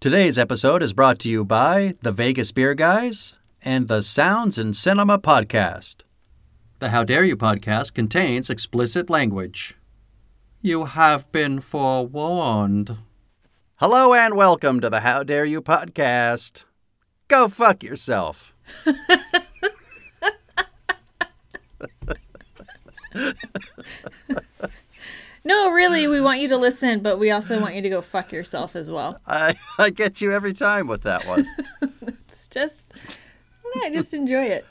Today's episode is brought to you by the Vegas Beer Guys and the Sounds in Cinema podcast. The How Dare You podcast contains explicit language. You have been forewarned. Hello and welcome to the How Dare You podcast. Go fuck yourself. No, really, we want you to listen, but we also want you to go fuck yourself as well. I, I get you every time with that one. It's just, I, know, I just enjoy it.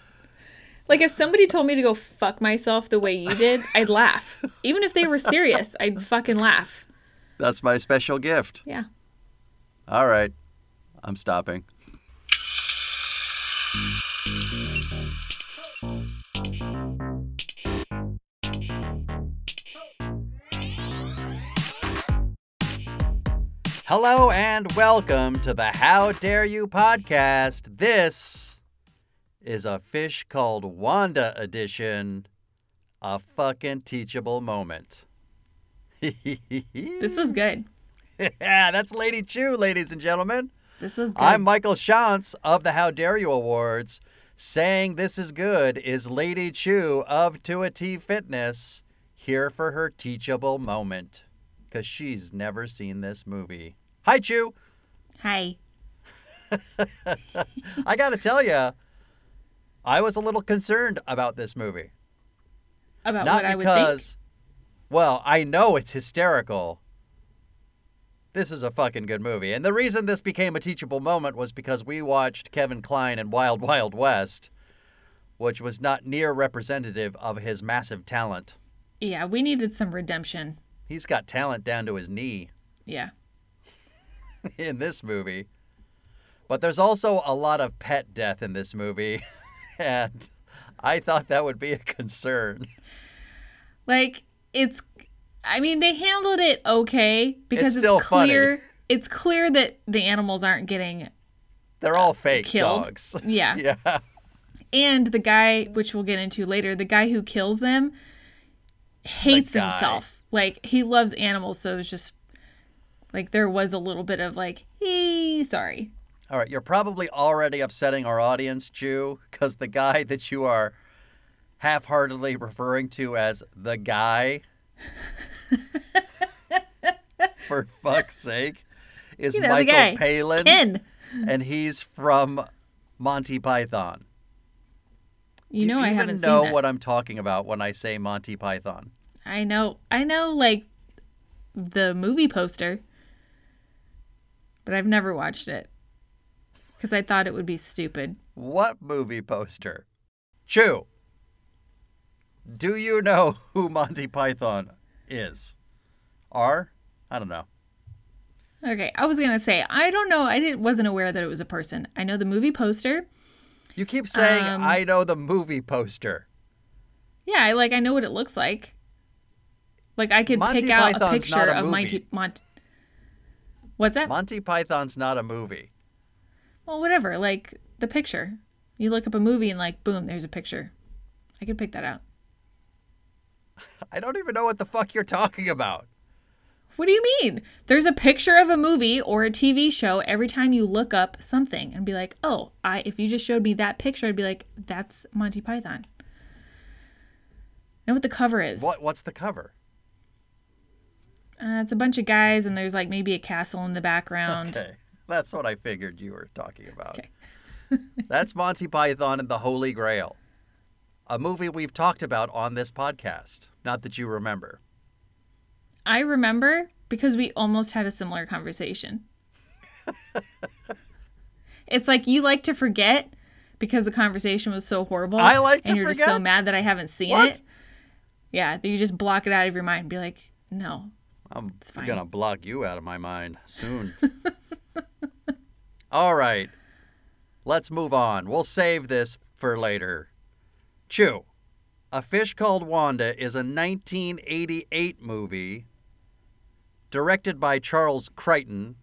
Like if somebody told me to go fuck myself the way you did, I'd laugh. Even if they were serious, I'd fucking laugh. That's my special gift. Yeah. All right. I'm stopping. Hello and welcome to the How Dare You podcast. This is a fish called Wanda edition, a fucking teachable moment. This was good. yeah, that's Lady Chu, ladies and gentlemen. This was good. I'm Michael Shantz of the How Dare You Awards. Saying this is good is Lady Chu of To a T Fitness, here for her teachable moment. Because she's never seen this movie. Hi, Chu. Hi. I got to tell you, I was a little concerned about this movie. About Not what I would think. because, well, I know it's hysterical. This is a fucking good movie. And the reason this became a teachable moment was because we watched Kevin Kline in Wild Wild West, which was not near representative of his massive talent. Yeah, we needed some redemption. He's got talent down to his knee Yeah. in this movie. But there's also a lot of pet death in this movie. and I thought that would be a concern. Like it's I mean they handled it okay because It's funny. clear it's clear that the animals aren't getting They're all uh, fake killed. dogs. yeah. yeah. And the guy, which we'll get into later, the guy who kills them hates guy. himself. Like he loves animals, so it's just like there was a little bit of like, he sorry. All right, you're probably already upsetting our audience, Chu, because the guy that you are half heartedly referring to as the guy, for fuck's sake, is You know, Michael. Palin, Ken. and he's from Monty Python. You Do know you I even haven't know what I'm talking about when I say Monty Python. I know I know like the movie poster. But I've never watched it. Because I thought it would be stupid. What movie poster? Chu. Do you know who Monty Python is? Are? I don't know. Okay, I was gonna say I don't know. I didn't wasn't aware that it was a person. I know the movie poster. You keep saying Um, I know the movie poster. Yeah, I like I know what it looks like. Like I could Monty pick out a picture a of. Monty Mont. What's that? Monty Python's not a movie. well, whatever. Like the picture. You look up a movie and like boom, there's a picture. I could pick that out. I don't even know what the fuck you're talking about. What do you mean? There's a picture of a movie or a TV show every time you look up something and be like, "Oh, I if you just showed me that picture, I'd be like, that's Monty Python." know what the cover is? What what's the cover? Uh, it's a bunch of guys and there's like maybe a castle in the background. Okay. That's what I figured you were talking about. Okay. That's Monty Python and the Holy Grail. A movie we've talked about on this podcast. Not that you remember. I remember because we almost had a similar conversation. it's like you like to forget because the conversation was so horrible. I like to and you're just so mad that I haven't seen What? it. Yeah, that you just block it out of your mind and be like, no. I'm gonna block you out of my mind soon. All right. Let's move on. We'll save this for later. Chu. A Fish Called Wanda is a 1988 movie directed by Charles Crichton,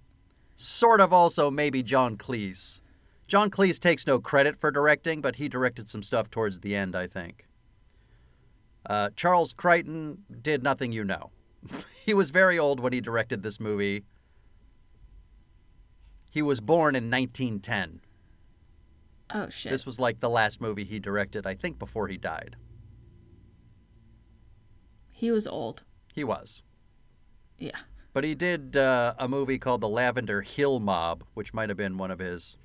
sort of also maybe John Cleese. John Cleese takes no credit for directing, but he directed some stuff towards the end, I think. Uh, Charles Crichton did Nothing You Know. he was very old when he directed this movie. He was born in 1910. Oh shit. This was like the last movie he directed, I think, before he died. he was old. He was. Yeah. But he did uh, a movie called The Lavender Hill Mob, which might have been one of his,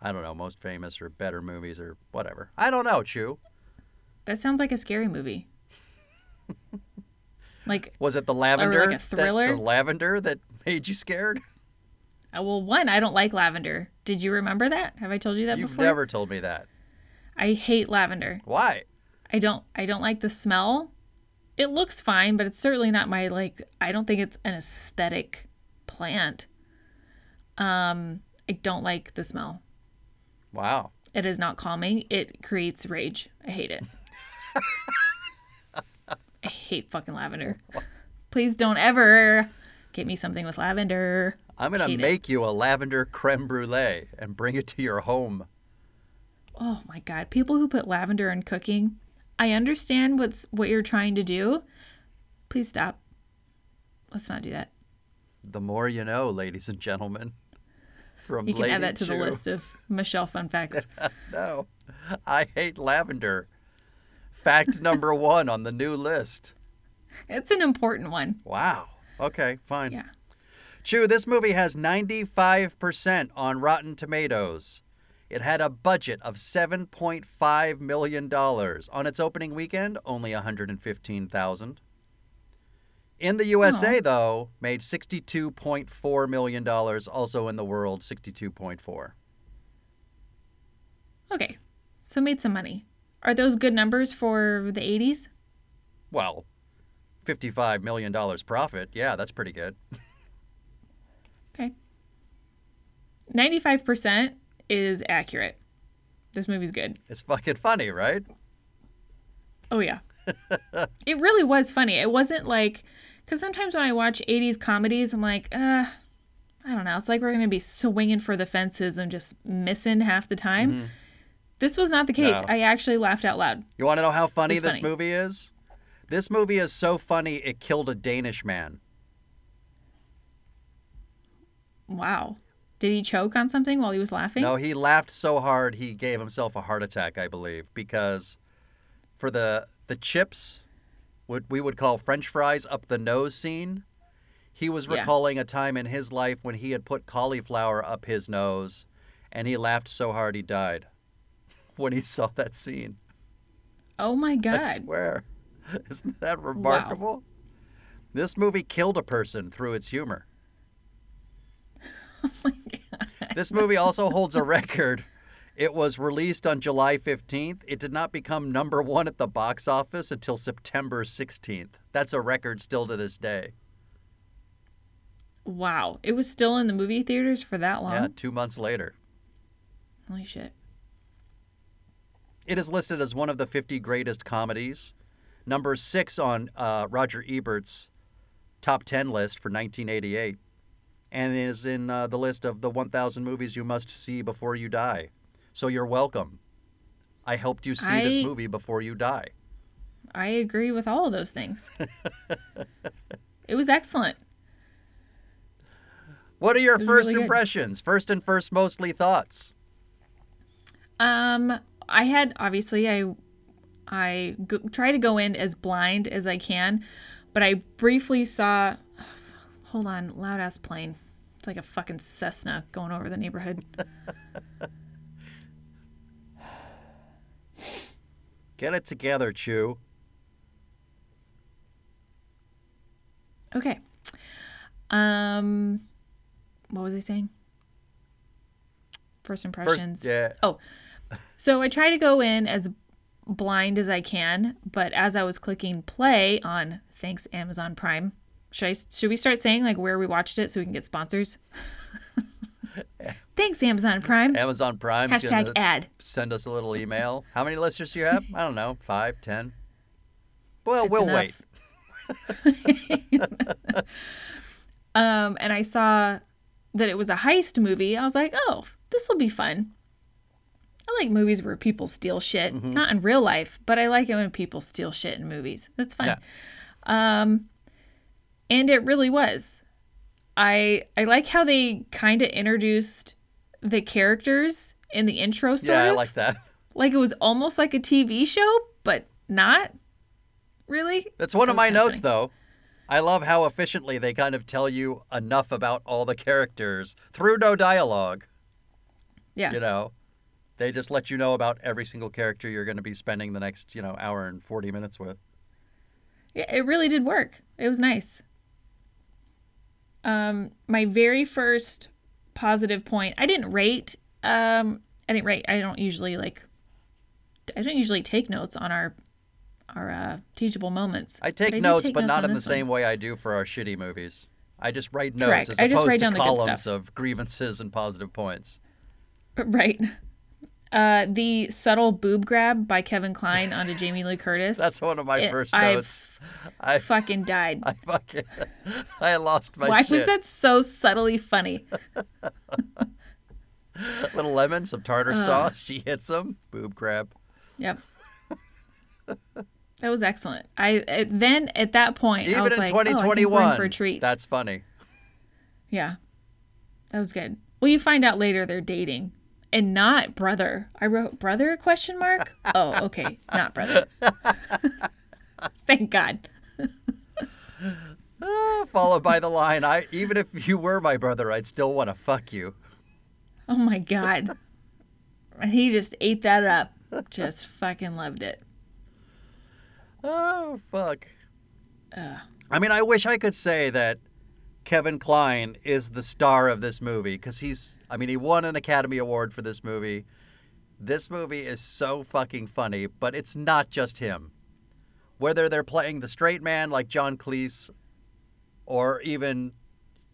I don't know, most famous or better movies or whatever. I don't know, Chu. That sounds like a scary movie. like, Was it the lavender? like a that- thriller? the lavender that made you scared? uh, well, one, I don't like lavender. Did you remember that? Have I told you that before? You've before? never told me that. I hate lavender. Why? I don't. I don't like the smell. It looks fine, but it's certainly not my like. I don't think it's an aesthetic plant. Um, I don't like the smell. Wow. It is not calming. It creates rage. I hate it. I hate fucking lavender. Please don't ever get me something with lavender. I'm going to Hate it. make you a lavender creme brulee and bring it to your home. Oh my god, people who put lavender in cooking. I understand what's what you're trying to do. Please stop. Let's not do that. The more you know, ladies and gentlemen. From You can Lady add that to the list of Michelle fun facts. No, I hate lavender. Fact number one on the new list. It's an important one. Wow. Okay, fine. Yeah. Chu, this movie has 95% on Rotten Tomatoes. It had a budget of $7.5 million. On its opening weekend, only 115,000. In the USA, oh. though, made $62.4 million. Also in the world, 62.4. Okay. So made some money. Are those good numbers for the 80s? Well, $55 million profit. Yeah, that's pretty good. Okay. 95% is accurate. This movie's good. It's fucking funny, right? Oh, yeah. it really was funny. It wasn't like, because sometimes when I watch 80s comedies, I'm like, uh, I don't know. It's like we're going to be swinging for the fences and just missing half the time. This was not the case. No. I actually laughed out loud. You want to know how funny this funny. movie is? This movie is so funny it killed a Danish man. Wow. Did he choke on something while he was laughing? No, he laughed so hard he gave himself a heart attack, I believe, because for the the chips, what we would call French fries up the nose scene, he was Yeah. recalling a time in his life when he had put cauliflower up his nose, and he laughed so hard he died when he saw that scene. Oh my God. I swear, isn't that remarkable? Wow. This movie killed a person through its humor. Oh my God. This movie also holds a record. It was released on July 15th. It did not become number one at the box office until September 16th. That's a record still to this day. Wow. It was still in the movie theaters for that long? Yeah, two months later. Holy shit. It is listed as one of the 50 greatest comedies, number six on uh, Roger Ebert's top 10 list for 1988, and is in uh, the list of the 1,000 movies you must see before you die. So you're welcome. I helped you see this movie before you die. I agree with all of those things. it was excellent. What are your first really good. impressions? First and first, mostly thoughts. Um, I had obviously I I go, try to go in as blind as I can, but I briefly saw. Hold on, loud ass plane. It's like a fucking Cessna going over the neighborhood. Get it together, Chu. Okay. Um, what was I saying? First impressions. First, yeah. Oh, so I try to go in as blind as I can, but as I was clicking play on thanks Amazon Prime, should I should we start saying like where we watched it so we can get sponsors? thanks Amazon Prime. Amazon Prime. Hashtag ad. Send us a little email. How many listeners do you have? I don't know. Five, ten. Well, It's we'll enough. wait. Um, and I saw that it was a heist movie. I was like, oh, this will be fun. I like movies where people steal shit, Mm-hmm. not in real life, but I like it when people steal shit in movies. That's fun. Um, and it really was. I I like how they kind of introduced the characters in the intro sort yeah, I like that. like it was almost like a TV show, but not really. That's one That of my notes, though. I love how efficiently they kind of tell you enough about all the characters through no dialogue. Yeah. You know, they just let you know about every single character you're going to be spending the next, you know, hour and 40 minutes with. Yeah, it really did work. It was nice. Um, my very first positive point, I didn't rate. Um, I didn't rate. I don't usually like. I don't usually take notes on our our uh, teachable moments. I take did notes, take but not in the one. same way I do for our shitty movies. I just write notes Correct. as I just opposed write to columns of grievances and positive points. Right. Uh, the subtle boob grab by Kevin Kline onto Jamie Lee Curtis. That's one of my It- first notes. I, fucking died. I fucking, I lost my Why shit. was that so subtly funny? Little lemon, some tartar sauce. She hits him. Boob grab. Yep. That was excellent. I uh, then at that point I Even was in like, oh, I think we're in 2021, for a treat. that's funny. Yeah, that was good. Well, you find out later they're dating, and not brother. I wrote brother question mark. Oh, okay, not brother. Thank God. Ah, followed by the line, "I even if you were my brother, I'd still want to fuck you." Oh my God. he just ate that up. Just fucking loved it. Oh fuck. Ugh. I mean, I wish I could say that Kevin Kline is the star of this movie because he's. I mean, he won an Academy Award for this movie. This movie is so fucking funny, but it's not just him. Whether they're playing the straight man like John Cleese, or even,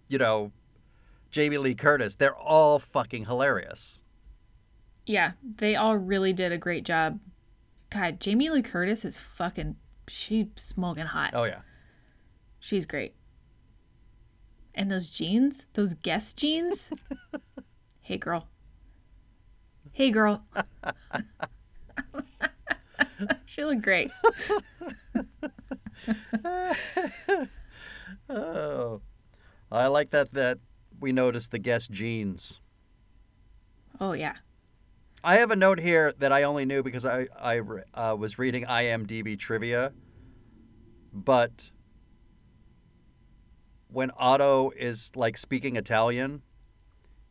you know, Jamie Lee Curtis, they're all fucking hilarious. Yeah, they all really did a great job. God, Jamie Lee Curtis is fucking. She smoking hot. Oh yeah. She's great. And those jeans, those Guess jeans. hey, girl. Hey, girl. she looked great. Oh, I like that. That we noticed the Guess jeans. Oh yeah. I have a note here that I only knew because I I uh, was reading IMDb trivia, but when Otto is like speaking Italian,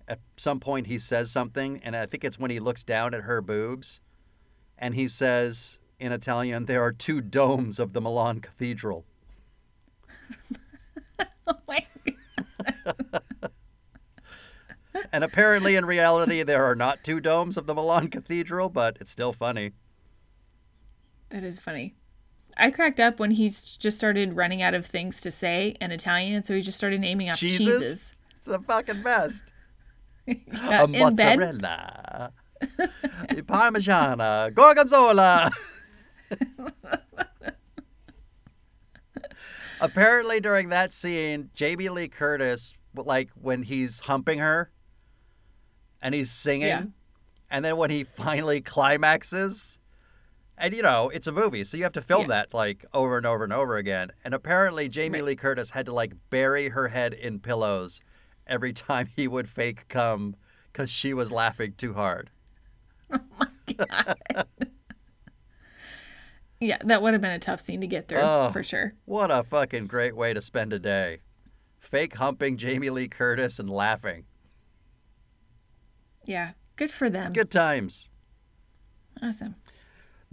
at some point he says something, and I think it's when he looks down at her boobs, and he says in Italian, "There are two domes of the Milan Cathedral." Oh my. And apparently, in reality, there are not two domes of the Milan Cathedral, but it's still funny. That is funny. I cracked up when he just started running out of things to say in Italian, and so he just started naming off Cheeses? cheeses. It's the fucking best. Yeah, a mozzarella, a parmigiana, gorgonzola. Apparently, during that scene, Jamie Lee Curtis, like when he's humping her, and he's singing, Yeah. and then when he finally climaxes, and you know it's a movie, so you have to film Yeah. that like over and over and over again. And apparently, Jamie Right. Lee Curtis had to like bury her head in pillows every time he would fake come because she was laughing too hard. Oh my god. Yeah, that would have been a tough scene to get through Oh. for sure. What a fucking great way to spend a day. Fake humping Jamie Lee Curtis and laughing. Yeah, good for them. Good times. Awesome.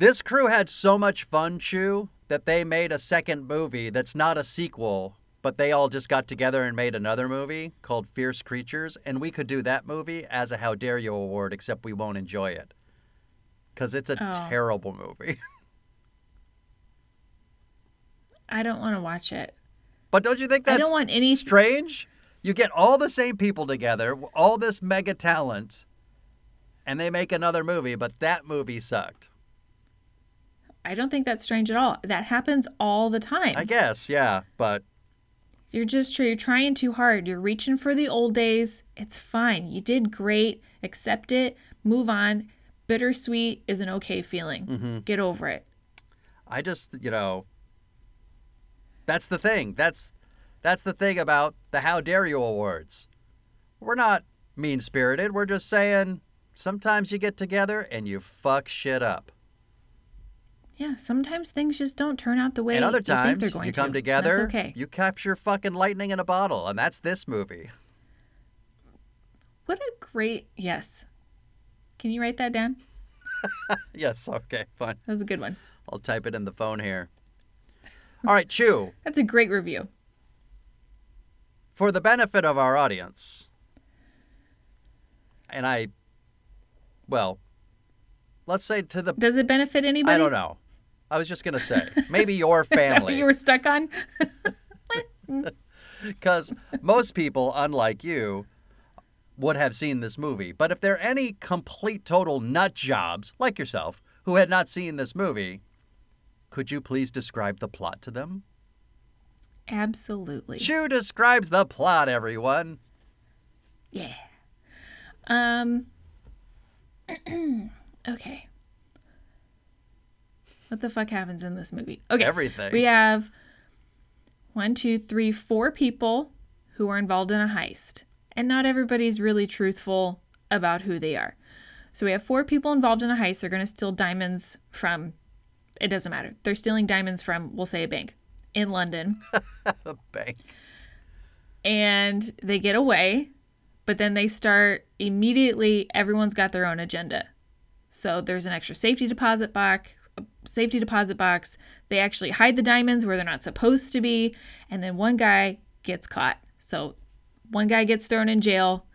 This crew had so much fun, Chu, that they made a second movie that's not a sequel, but they all just got together and made another movie called Fierce Creatures, and we could do that movie as a How Dare You award, except we won't enjoy it. Because it's a Oh. terrible movie. I don't want to watch it. but don't you think I that's don't want any. strange? You get all the same people together, all this mega talent, and they make another movie, but that movie sucked. I don't think that's strange at all. That happens all the time. I guess, yeah, but You're just you're trying too hard. You're reaching for the old days. It's fine. You did great. Accept it. Move on. Bittersweet is an okay feeling. Mm-hmm. Get over it. I just, you know, that's the thing. That's That's the thing about the How Dare You Awards. We're not mean spirited. We're just saying sometimes you get together and you fuck shit up. Yeah, sometimes things just don't turn out the way and other you think times they're going you come to. together, okay. you capture fucking lightning in a bottle, and that's this movie. What a great yes. Can you write that down? yes, okay, fine. That was a good one. I'll type it in the phone here. All right, Chu. That's a great review. For the benefit of our audience, and I, well, let's say to the, Does it benefit anybody? I don't know. I was just going to say, maybe your Is that what family. you were stuck on? Because most people, unlike you, would have seen this movie. But if there are any complete total nut jobs, like yourself, who had not seen this movie, could you please describe the plot to them? Absolutely. Chu describes the plot, everyone. Yeah. Um. okay. What the fuck happens in this movie? Okay. Everything. We have one, two, three, four people who are involved in a heist, and not everybody's really truthful about who they are. So we have four people involved in a heist. They're going to steal diamonds from. It doesn't matter. They're stealing diamonds from, we'll say, a bank in London. A bank. and they get away, but then they start immediately. Everyone's got their own agenda. So there's an extra safety deposit box. Safety deposit box. They actually hide the diamonds where they're not supposed to be, and then one guy gets caught. So one guy gets thrown in jail,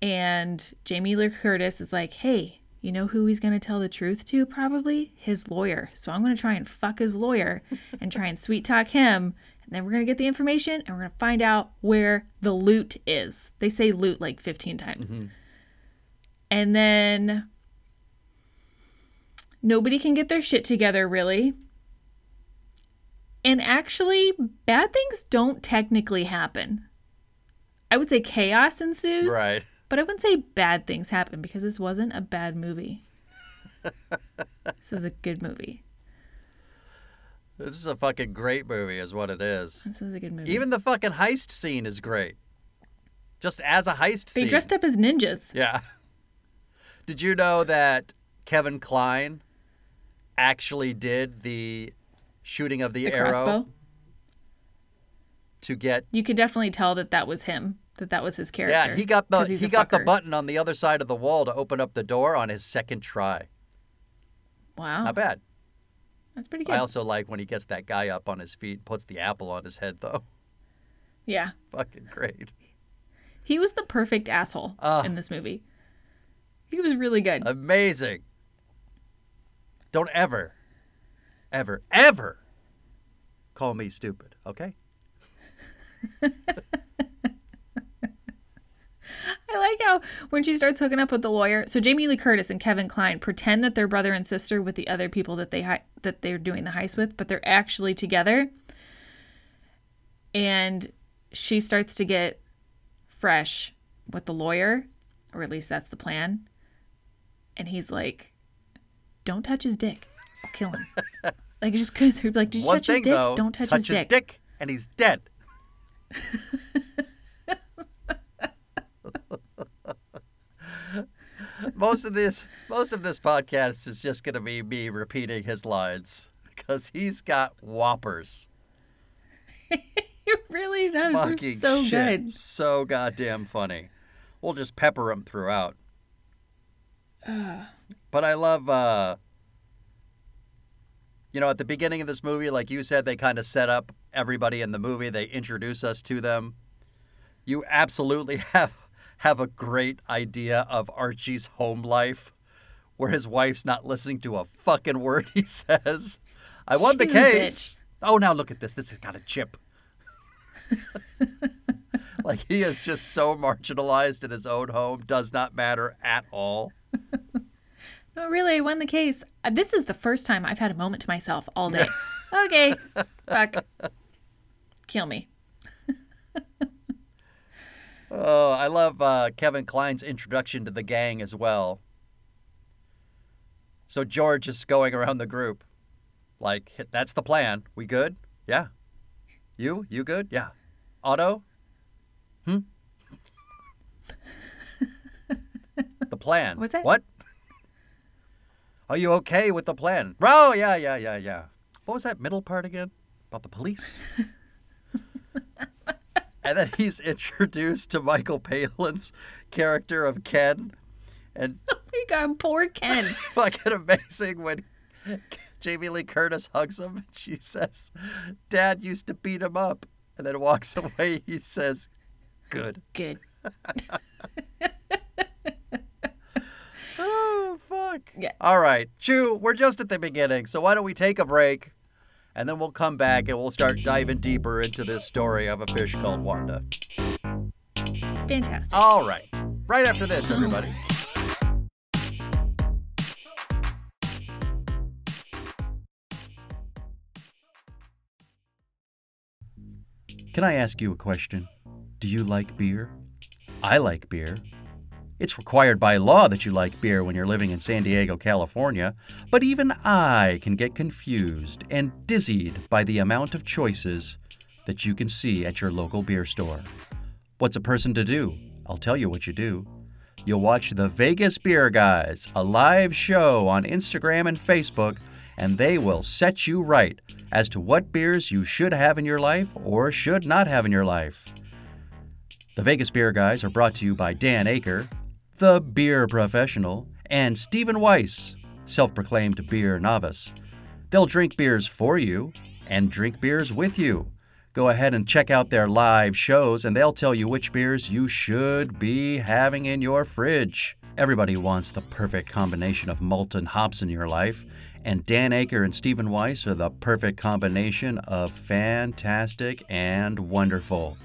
and Jamie Lee Curtis is like, "Hey, you know who he's going to tell the truth to? Probably his lawyer. So I'm going to try and fuck his lawyer and try and sweet talk him. And then we're going to get the information and we're going to find out where the loot is. They say loot like 15 times. Mm-hmm. And then nobody can get their shit together, really. And actually, bad things don't technically happen. I would say chaos ensues. Right. But I wouldn't say bad things happen because this wasn't a bad movie. this is a good movie. This is a fucking great movie, is what it is. This is a good movie. Even the fucking heist scene is great. Just as a heist they scene. They dressed up as ninjas. Yeah. Did you know that Kevin Kline actually did the shooting of the, The arrow crossbow. to get? You could definitely tell that that was him. That that was his character. Yeah, he got the he got the button on the other side of the wall to open up the door on his second try. Wow, Not bad. that's pretty good. I also like when he gets that guy up on his feet, puts the apple on his head though. yeah, Fucking great. he was the perfect asshole Ah. in this movie. He was really good. Amazing. Don't ever, ever, ever call me stupid, okay? I like how when she starts hooking up with the lawyer, so Jamie Lee Curtis and Kevin Kline pretend that they're brother and sister with the other people that they hi- that they're doing the heist with, but they're actually together. And she starts to get fresh with the lawyer, or at least that's the plan. And he's like, "Don't touch his dick. I'll kill him." like just he'd be like, "Did you One touch thing his dick? though, Don't touch, touch his, dick. and he's dead. most of this most of this podcast is just going to be me repeating his lines because he's got whoppers. He really does. They're Fucking so shit. good. So goddamn funny. We'll just pepper him throughout. But I love uh you know, at the beginning of this movie, like you said, they kind of set up everybody in the movie. They introduce us to them. You absolutely have have a great idea of Archie's home life, where his wife's not listening to a fucking word he says. I won the She's a case. Oh, now look at this. This has got a chip. like he is just so marginalized in his own home. Does not matter at all. No, really, I won the case. Uh, This is the first time I've had a moment to myself all day. okay, fuck. Kill me. Oh, I love uh, Kevin Kline's introduction to the gang as well. So George is going around the group, like, that's the plan. We good? Yeah. You? You good? Yeah. Otto? Hmm? the plan. What's that? What? Are you okay with the plan? Oh, yeah, yeah, yeah, yeah. What was that middle part again? About the police? and then he's introduced to Michael Palin's character of Ken. And Oh my god, poor Ken. fucking amazing when Jamie Lee Curtis hugs him and she says, Dad used to beat him up. And then walks away. He says, Good. Good. Oh, fuck. Yeah. All right. Chu, we're just at the beginning. So why don't we take a break and then we'll come back and we'll start diving deeper into this story of a fish called Wanda. Fantastic. All right. Right after this, everybody. Can I ask you a question? Do you like beer? I like beer. It's required by law that you like beer when you're living in San Diego, California, but even I can get confused and dizzied by the amount of choices that you can see at your local beer store. What's a person to do? I'll tell you what you do. You'll watch the Vegas Beer Guys, a live show on Instagram and Facebook, and they will set you right as to what beers you should have in your life or should not have in your life. The Vegas Beer Guys are brought to you by Dan Aker, the beer professional, and Stephen Weiss, self proclaimed beer novice. They'll drink beers for you and drink beers with you. Go ahead and check out their live shows, and they'll tell you which beers you should be having in your fridge. Everybody wants the perfect combination of malt and hops in your life, and Dan Aker and Stephen Weiss are the perfect combination of fantastic and wonderful.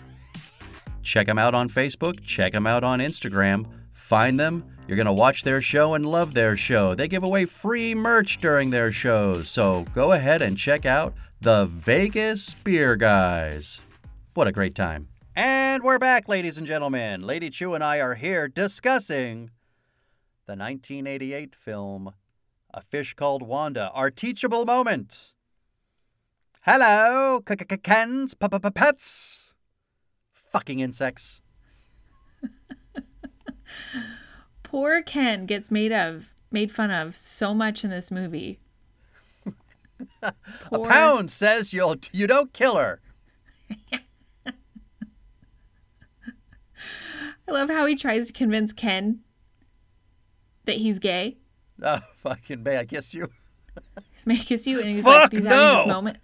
Check them out on Facebook, check them out on Instagram. Find them. You're going to watch their show and love their show. They give away free merch during their shows. So go ahead and check out the Vegas Beer Guys. What a great time. And we're back, ladies and gentlemen. Lady Chu and I are here discussing the 1988 film A Fish Called Wanda, our teachable moment. Hello, Ken's pets. Fucking insects. Poor Ken gets made of made fun of so much in this movie. A pound says you'll you don't kill her. I love how he tries to convince Ken that he's gay. Oh fucking bay, I kiss you. Make kiss you, and he's Fuck like, he's having this moment.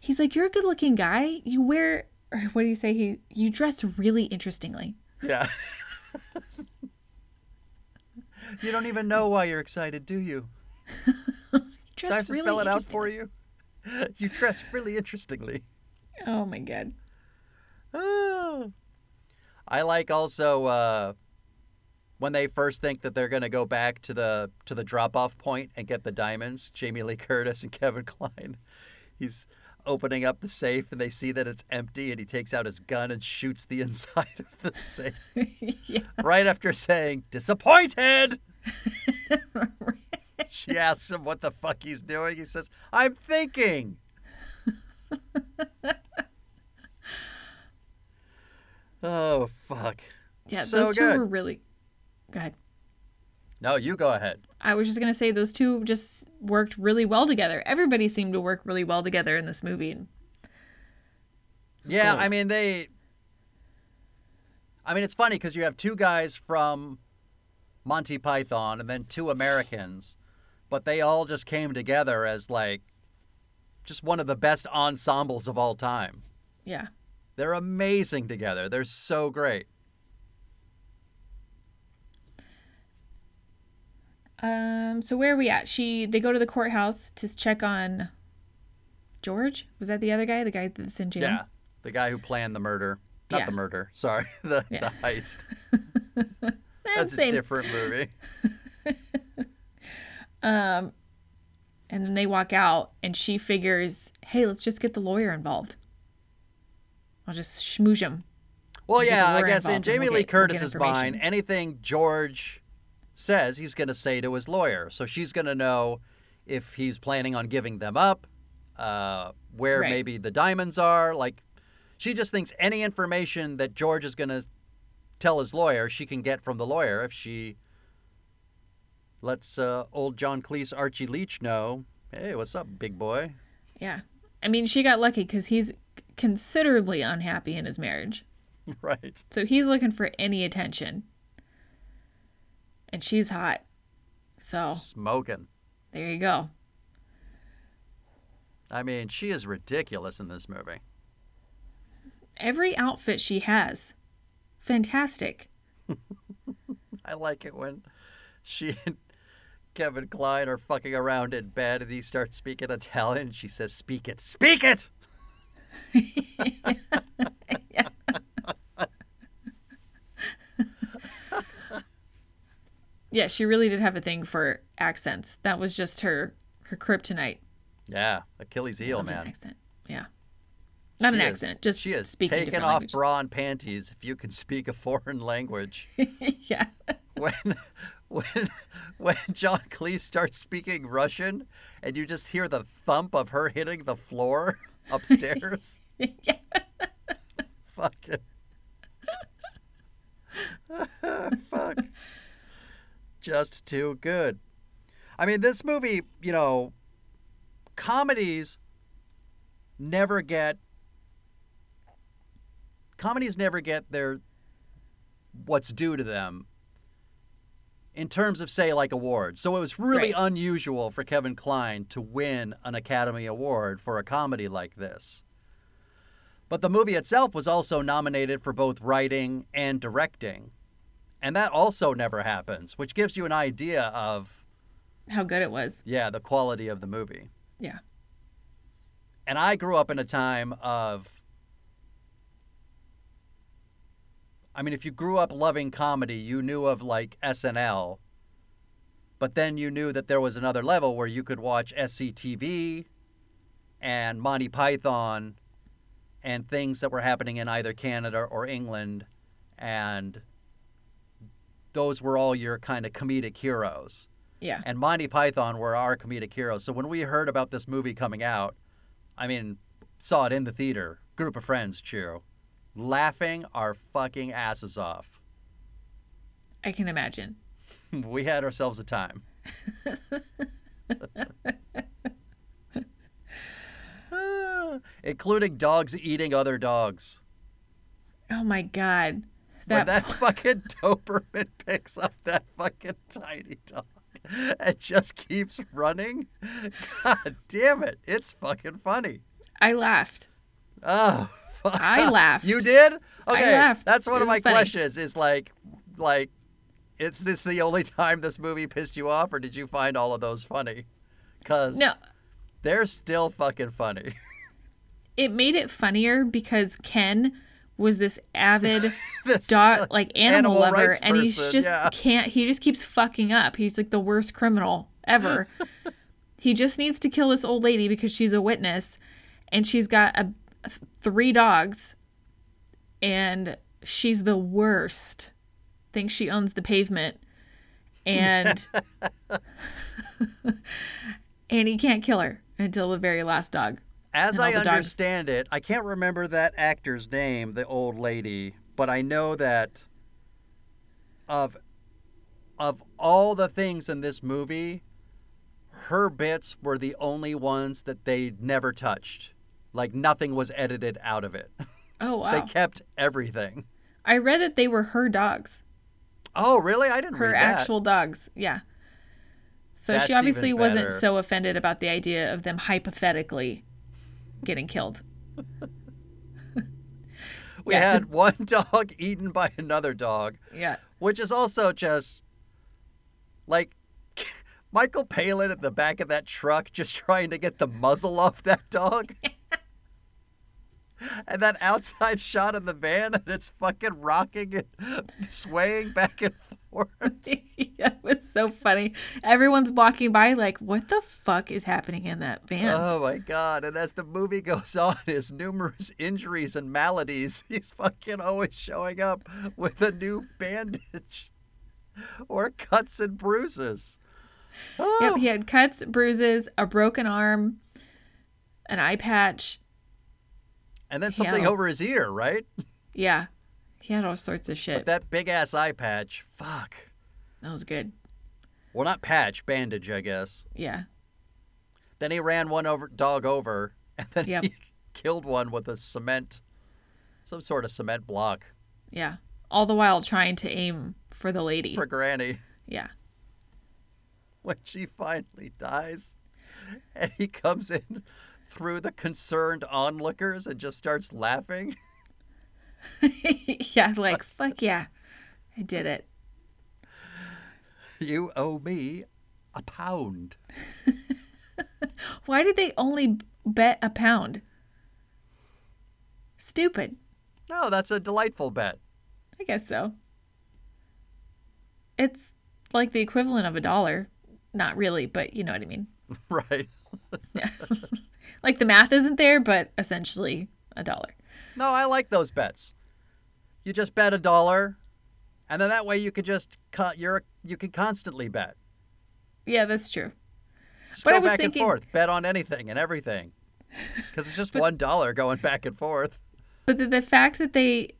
he's like, "You're a good-looking guy. You wear, or what do you say? He, you dress really interestingly." Yeah. you don't even know why you're excited, do you? You dress I have to really spell it out for you? You dress really interestingly. Oh my god. Oh. I like also uh, when they first think that they're gonna go back to the to the drop off point and get the diamonds. Jamie Lee Curtis and Kevin Kline. He's opening up the safe and they see that it's empty and he takes out his gun and shoots the inside of the safe yeah. right after saying disappointed. She asks him what the fuck he's doing. He says, "I'm thinking." oh fuck. yeah, so those two good. were really. Go ahead. No, you go ahead. I was just gonna say those two just worked really well together. Everybody seemed to work really well together in this movie. Yeah, Gold. I mean they. I mean it's funny because you have two guys from Monty Python and then two Americans, but they all just came together as like just one of the best ensembles of all time. yeah, They're amazing together. They're so great. Um, so where are we at? She they go to the courthouse to check on George. Was that the other guy? The guy that's in jail? Yeah, the guy who planned the murder. Not Yeah. the murder. Sorry, the Yeah. the heist. That's a different movie. Um, and then they walk out, and she figures, hey, let's just get the lawyer involved. I'll just schmooze him. Well, yeah, I guess in Jamie we'll Lee get- we'll Curtis's mind, anything George says, he's going to say to his lawyer. So she's going to know if he's planning on giving them up, uh, where Right. maybe the diamonds are. Like, she just thinks any information that George is going to tell his lawyer, she can get from the lawyer if she lets uh, old John Cleese Archie Leach know, hey, what's up, big boy? Yeah. I mean, she got lucky because he's considerably unhappy in his marriage. right. So he's looking for any attention. And she's hot. So Smoking. there you go. I mean, she is ridiculous in this movie. Every outfit she has, fantastic. I like it when she and Kevin Kline are fucking around in bed and he starts speaking Italian. She says, Speak it. Speak it! Yeah, she really did have a thing for accents. That was just her her kryptonite. Yeah, Achilles heel, Loved an man. accent. Yeah. Not an is- accent, just she is speaking taking off language. bra and panties if you can speak a foreign language. yeah. when when when John Cleese starts speaking Russian and you just hear the thump of her hitting the floor upstairs. yeah. Fuck it. Fuck. Just too good. I mean, this movie, you know, comedies never get comedies never get their what's due to them in terms of say like awards. So it was really Right. unusual for Kevin Kline to win an Academy Award for a comedy like this. But the movie itself was also nominated for both writing and directing. And that also never happens, which gives you an idea of, How good it was. yeah, the quality of the movie. Yeah. And I grew up in a time of, I mean, if you grew up loving comedy, you knew of like SNL, but then you knew that there was another level where you could watch SCTV and Monty Python and things that were happening in either Canada or England. And those were all your kind of comedic heroes. Yeah. And Monty Python were our comedic heroes. So when we heard about this movie coming out, I mean, saw it in the theater, group of friends, Chu, laughing our fucking asses off. I can imagine. we had ourselves a time. Including dogs eating other dogs. Oh my god. When That, that fucking Doberman picks up that fucking tiny dog and just keeps running. God damn it. It's fucking funny. I laughed. Oh, fuck. I laughed. You did? Okay. laughed. That's one It of my funny. questions is like like is this the only time this movie pissed you off or did you find all of those funny? Cuz No, they're still fucking funny. it made it funnier because Ken was this avid This, dog uh, like animal, animal lover and he just yeah. can't he just keeps fucking up. He's like the worst criminal ever. he just needs to kill this old lady because she's a witness and she's got a three dogs and she's the worst. Thinks she owns the pavement and and he can't kill her until the very last dog. As I understand it, I can't remember that actor's name, the old lady, but I know that of of all the things in this movie, her bits were the only ones that they never touched. Like nothing was edited out of it. Oh wow. They kept everything. I read that they were her dogs. Oh, really? I didn't her read that. Her actual dogs. Yeah. So That's she obviously wasn't so offended about the idea of them hypothetically getting killed. We Yeah. had one dog eaten by another dog. Yeah. which is also just like Michael Palin at the back of that truck just trying to get the muzzle off that dog. and that outside shot of the van and it's fucking rocking and swaying back and forth. yeah, it was so funny. Everyone's walking by like, what the fuck is happening in that van? Oh my god. And as the movie goes on, his numerous injuries and maladies, he's fucking always showing up with a new bandage or cuts and bruises. Oh. Yep, he had cuts, bruises, a broken arm, an eye patch. And then something over his ear, right? Yeah. He had all sorts of shit. But that big ass eye patch, fuck. that was good. Well, not patch, bandage, I guess. Yeah. Then he ran one over dog over, and then Yep. he killed one with a cement, some sort of cement block Yeah. All the while trying to aim for the lady. for Granny. yeah. When she finally dies, and he comes in through the concerned onlookers and just starts laughing. yeah, like fuck yeah. I did it. You owe me a pound. Why did they only bet a pound? Stupid. No, that's a delightful bet. I guess so. It's like the equivalent of a dollar. Not really, but you know what I mean. right. Yeah. Like the math isn't there, but essentially a dollar. No, I like those bets. You just bet a dollar, and then that way you could just cut. You're you can constantly bet. Yeah, that's true. Just But go I was back thinking- and forth. Bet on anything and everything. Because it's just one dollar going back and forth. But the, the fact that they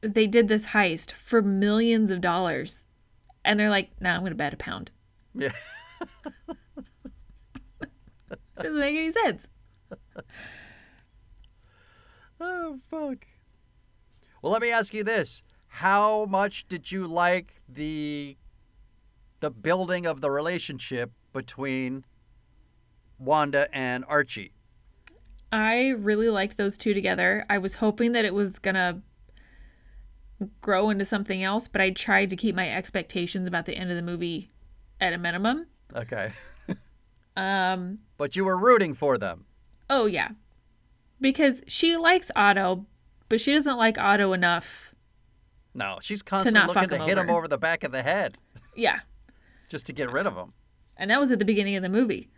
they did this heist for millions of dollars and they're like, nah, I'm going to bet a pound. Yeah. Doesn't make any sense. Oh fuck. Well, let me ask you this: How much did you like the the building of the relationship between Wanda and Archie? I really liked those two together. I was hoping that it was going to grow into something else, but I tried to keep my expectations about the end of the movie at a minimum. Okay. Um, But you were rooting for them. oh yeah. Because she likes Otto, but she doesn't like Otto enough. No, she's constantly looking to him hit him over. over the back of the head Yeah. just to get rid of him. And that was at the beginning of the movie.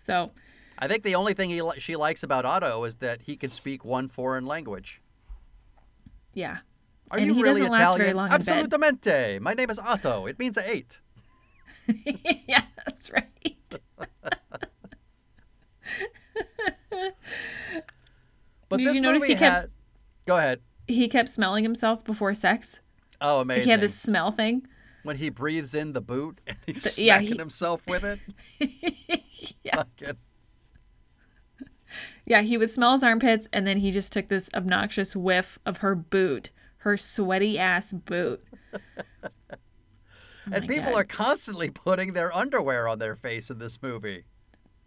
So, I think the only thing he, she likes about Otto is that he can speak one foreign language. yeah. Are And you he really doesn't last Italian? very long in bed. Absolutamente. My name is Otto. It means eight. yeah, that's right. But Did this you notice movie he kept- has. Go ahead. he kept smelling himself before sex. Oh, Like amazing. he had this smell thing. when he breathes in the boot and he's The- yeah, smacking he- himself with it. yeah. Fucking- Yeah, he would smell his armpits and then he just took this obnoxious whiff of her boot, her sweaty ass boot. Oh and people God. are constantly putting their underwear on their face in this movie.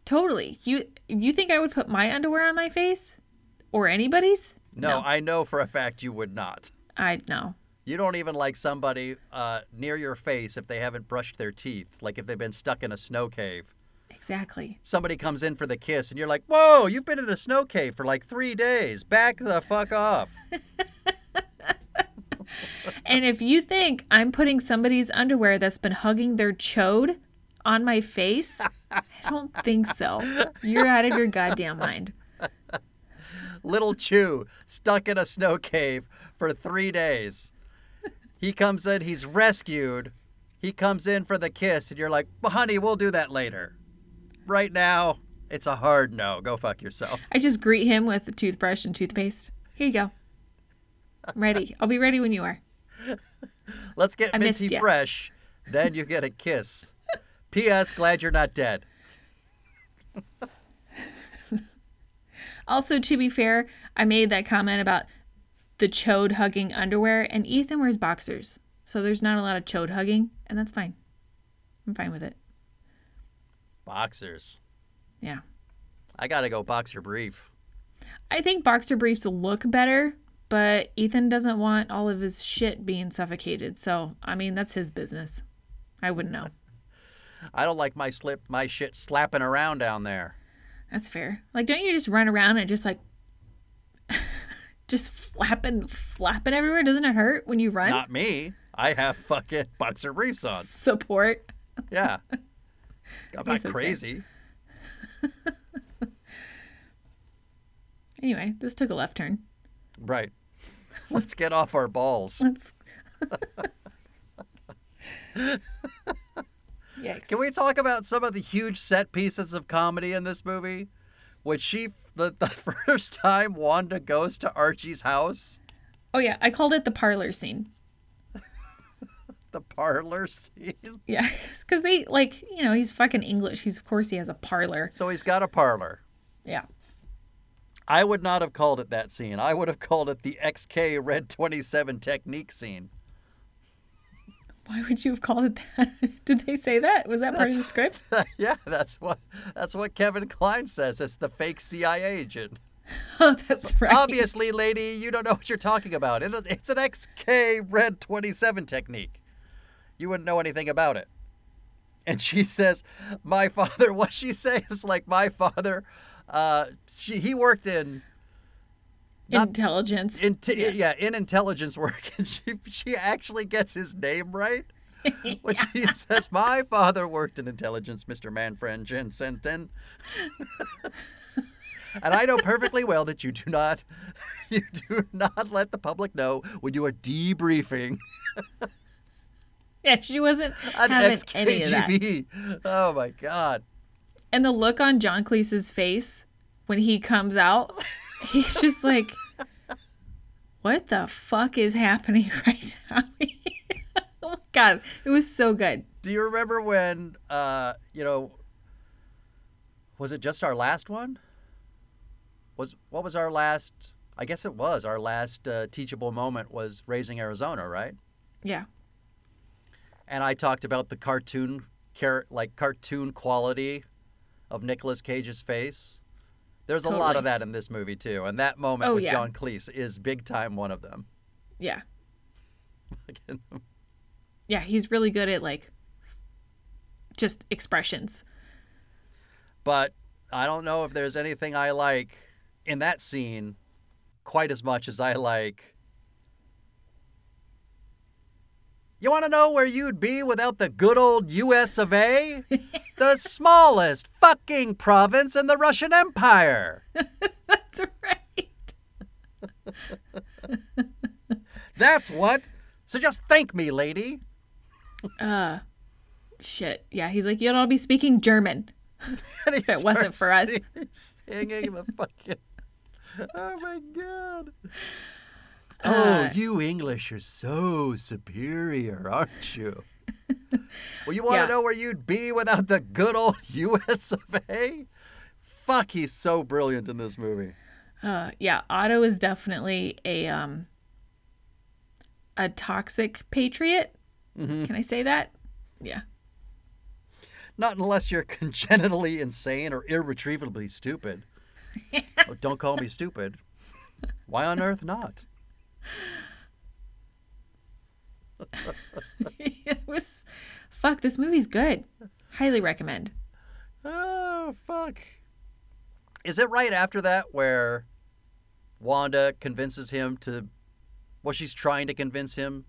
Totally. You you think I would put my underwear on my face? Or anybody's? No, No. I know for a fact you would not. I know. You don't even like somebody uh, near your face if they haven't brushed their teeth, like if they've been stuck in a snow cave. Exactly. Somebody comes in for the kiss, and you're like, "Whoa, you've been in a snow cave for like three days. Back the fuck off." And if you think I'm putting somebody's underwear that's been hugging their chode on my face, I don't think so. You're out of your goddamn mind. Little Chu stuck in a snow cave for three days. He comes in, he's rescued. He comes in for the kiss, and you're like, well, honey, we'll do that later. Right now, it's a hard no. Go fuck yourself. I just greet him with a toothbrush and toothpaste. Here you go. I'm ready. I'll be ready when you are. Let's get I minty fresh. Then you get a kiss. P.S. Glad you're not dead. Also, to be fair, I made that comment about the chode hugging underwear, and Ethan wears boxers. So there's not a lot of chode hugging, and that's fine. I'm fine with it. Boxers. Yeah. I gotta go boxer brief. I think boxer briefs look better, but Ethan doesn't want all of his shit being suffocated. So, I mean, that's his business. I wouldn't know. I don't like my slip, my shit slapping around down there. That's fair. Like, don't you just run around and just like, just flapping, flapping everywhere? Doesn't it hurt when you run? Not me. I have fucking boxer briefs on. Support. Yeah. I'm not crazy. Anyway, this took a left turn. Right. Let's get off our balls. Yikes. Can we talk about some of the huge set pieces of comedy in this movie? When she the, the first time Wanda goes to Archie's house, Oh yeah, I called it the parlor scene. the parlor scene. Yeah, because they like you know he's fucking English. He's of course he has a parlor. So he's got a parlor. Yeah. I would not have called it that scene. I would have called it the XK Red 27 technique scene. Why would you have called it that? Did they say that? Was that part of the script? yeah, that's what that's what Kevin Kline says. It's the fake CIA agent. Oh, that's right. Obviously, lady, you don't know what you're talking about. It, it's an XK Red 27 technique. You wouldn't know anything about it. And she says, "My father." What she say is like, "My father." Uh, she he worked in not- Intelligence. in t- yeah. in intelligence work, and she she actually gets his name right. When she says, "My father worked in intelligence, Mister Manfred Jensen," and I know perfectly well that you do not you do not let the public know when you are debriefing yeah, she wasn't an having any of that. XKGB. Oh my god! And the look on John Cleese's face when he comes out, he's just like, "What the fuck is happening right now?" oh my god, it was so good. Do you remember when uh you know was it just our last one? Was what was our last? I guess it was our last uh, teachable moment was raising Arizona, right? Yeah, And I talked about the cartoon like cartoon quality of Nicolas Cage's face. There's a lot of that in this movie too, and that moment Oh, with yeah. John Cleese is big time one of them. yeah, yeah. He's really good at like just expressions. but I don't know if there's anything I like in that scene quite as much as I like. You want to know where you'd be without the good old US of A? the smallest fucking province in the Russian Empire. That's right. That's what. So just thank me, lady. Uh, shit. Yeah, he's like, you'd all be speaking German. If it wasn't for us. sing- Singing the fucking. Oh my god. Uh, oh, you English are so superior, aren't you? well, you want to Yeah. know where you'd be without the good old US of A? Fuck, he's so brilliant in this movie. Uh, yeah, Otto is definitely a um a toxic patriot. Mhm. Can I say that? Yeah. Not unless you're congenitally insane or irretrievably stupid. oh, don't call me stupid. Why on earth not? it was fuck, this movie's good. Highly recommend. Oh, fuck. Is it right after that where Wanda convinces him to. Well, she's trying to convince him?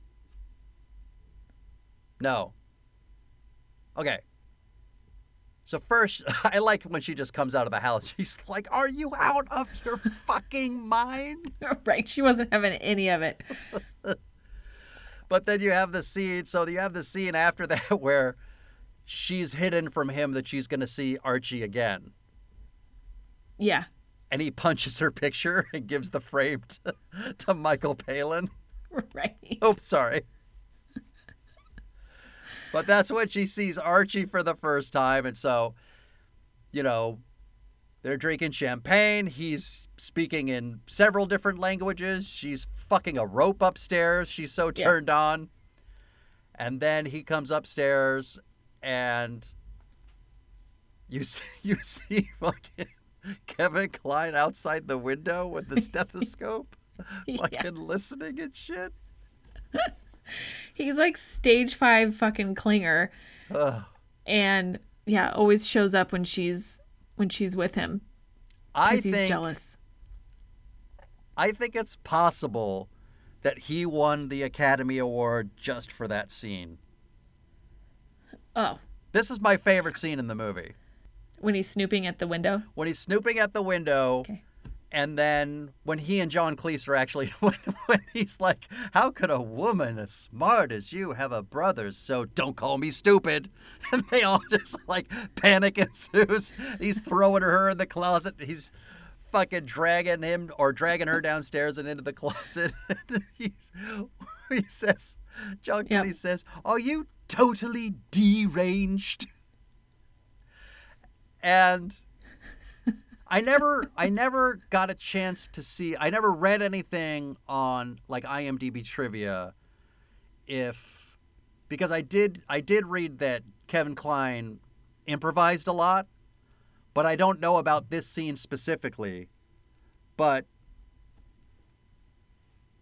No. Okay. So, first, I like when she just comes out of the house. She's like, Are you out of your fucking mind? right, she wasn't having any of it. But then you have the scene. So, you have the scene after that where she's hidden from him that she's going to see Archie again. Yeah. and he punches her picture and gives the frame to, to Michael Palin. Right. Oh, sorry. But that's when she sees Archie for the first time. And so, you know, they're drinking champagne. He's speaking in several different languages. She's fucking a rope upstairs. She's so Yeah. turned on. And then he comes upstairs and you see, you see fucking Kevin Kline outside the window with the stethoscope, Yeah. fucking listening and shit. He's like stage five fucking clinger Ugh. and yeah, always shows up when she's when she's with him. I he's think jealous. I think it's possible that he won the Academy Award just for that scene. Oh. This is my favorite scene in the movie. When he's snooping at the window. When he's snooping at the window, Okay. And then when he and John Cleese are actually, when, when he's like, How could a woman as smart as you have a brother? So don't call me stupid. And they all just like panic ensues. He's throwing her in the closet. He's fucking dragging him or dragging her downstairs and into the closet. He's, he says, John Yep. Cleese says, "Are you totally deranged?" And I never, I never got a chance to see. I never read anything on like IMDb trivia, if because I did, I did read that Kevin Kline improvised a lot, but I don't know about this scene specifically. But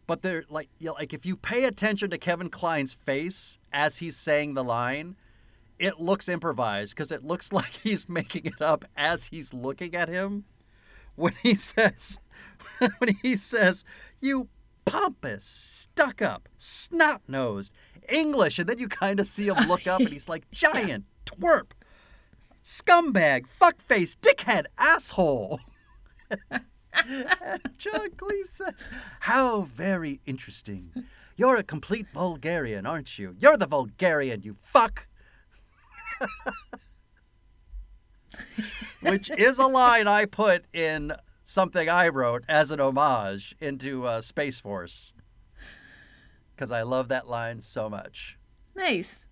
but they're like you know, like if you pay attention to Kevin Kline's face as he's saying the line, it looks improvised because it looks like he's making it up as he's looking at him when he says when he says you pompous stuck up snot nosed english and then you kind of see him look up and he's like giant twerp scumbag fuckface dickhead asshole and John Cleese says, How very interesting. You're a complete Bulgarian, aren't you? You're the Bulgarian, you fuck. Which is a line I put in something I wrote as an homage into uh, Space Force. Because I love that line so much. Nice.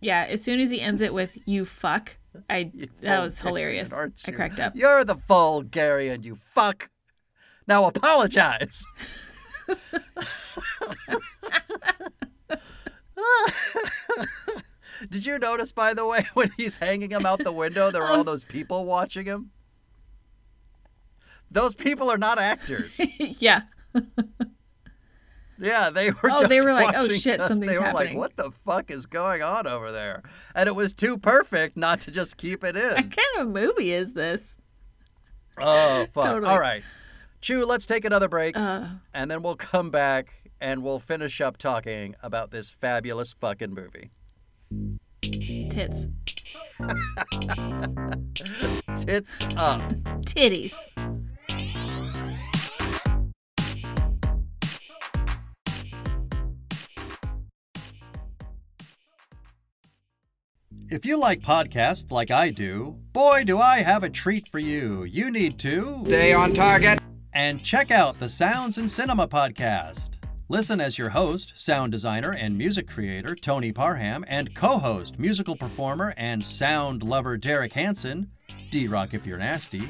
Yeah, as soon as he ends it with "you fuck," I You that was hilarious. I cracked up. You're the Bulgarian, you fuck. Now apologize. Did you notice, by the way, when he's hanging him out the window, there are all those people watching him? Those people are not actors. yeah. Yeah, they were Oh, just they were like, "Oh, shit, us. something's They were happening." like, what the fuck is going on over there? And it was too perfect not to just keep it in. What kind of movie is this? Oh, fuck. Totally. All right. Chu, let's take another break. Uh, and then we'll come back and we'll finish up talking about this fabulous fucking movie. Tits, Tits up. titties. If you like podcasts like I do, boy, do I have a treat for you. You need to Stay on target. and check out the Sounds and Cinema podcast. Listen as your host, sound designer, and music creator Tony Parham, and co host, musical performer, and sound lover Derek Hansen, D Rock if you're nasty,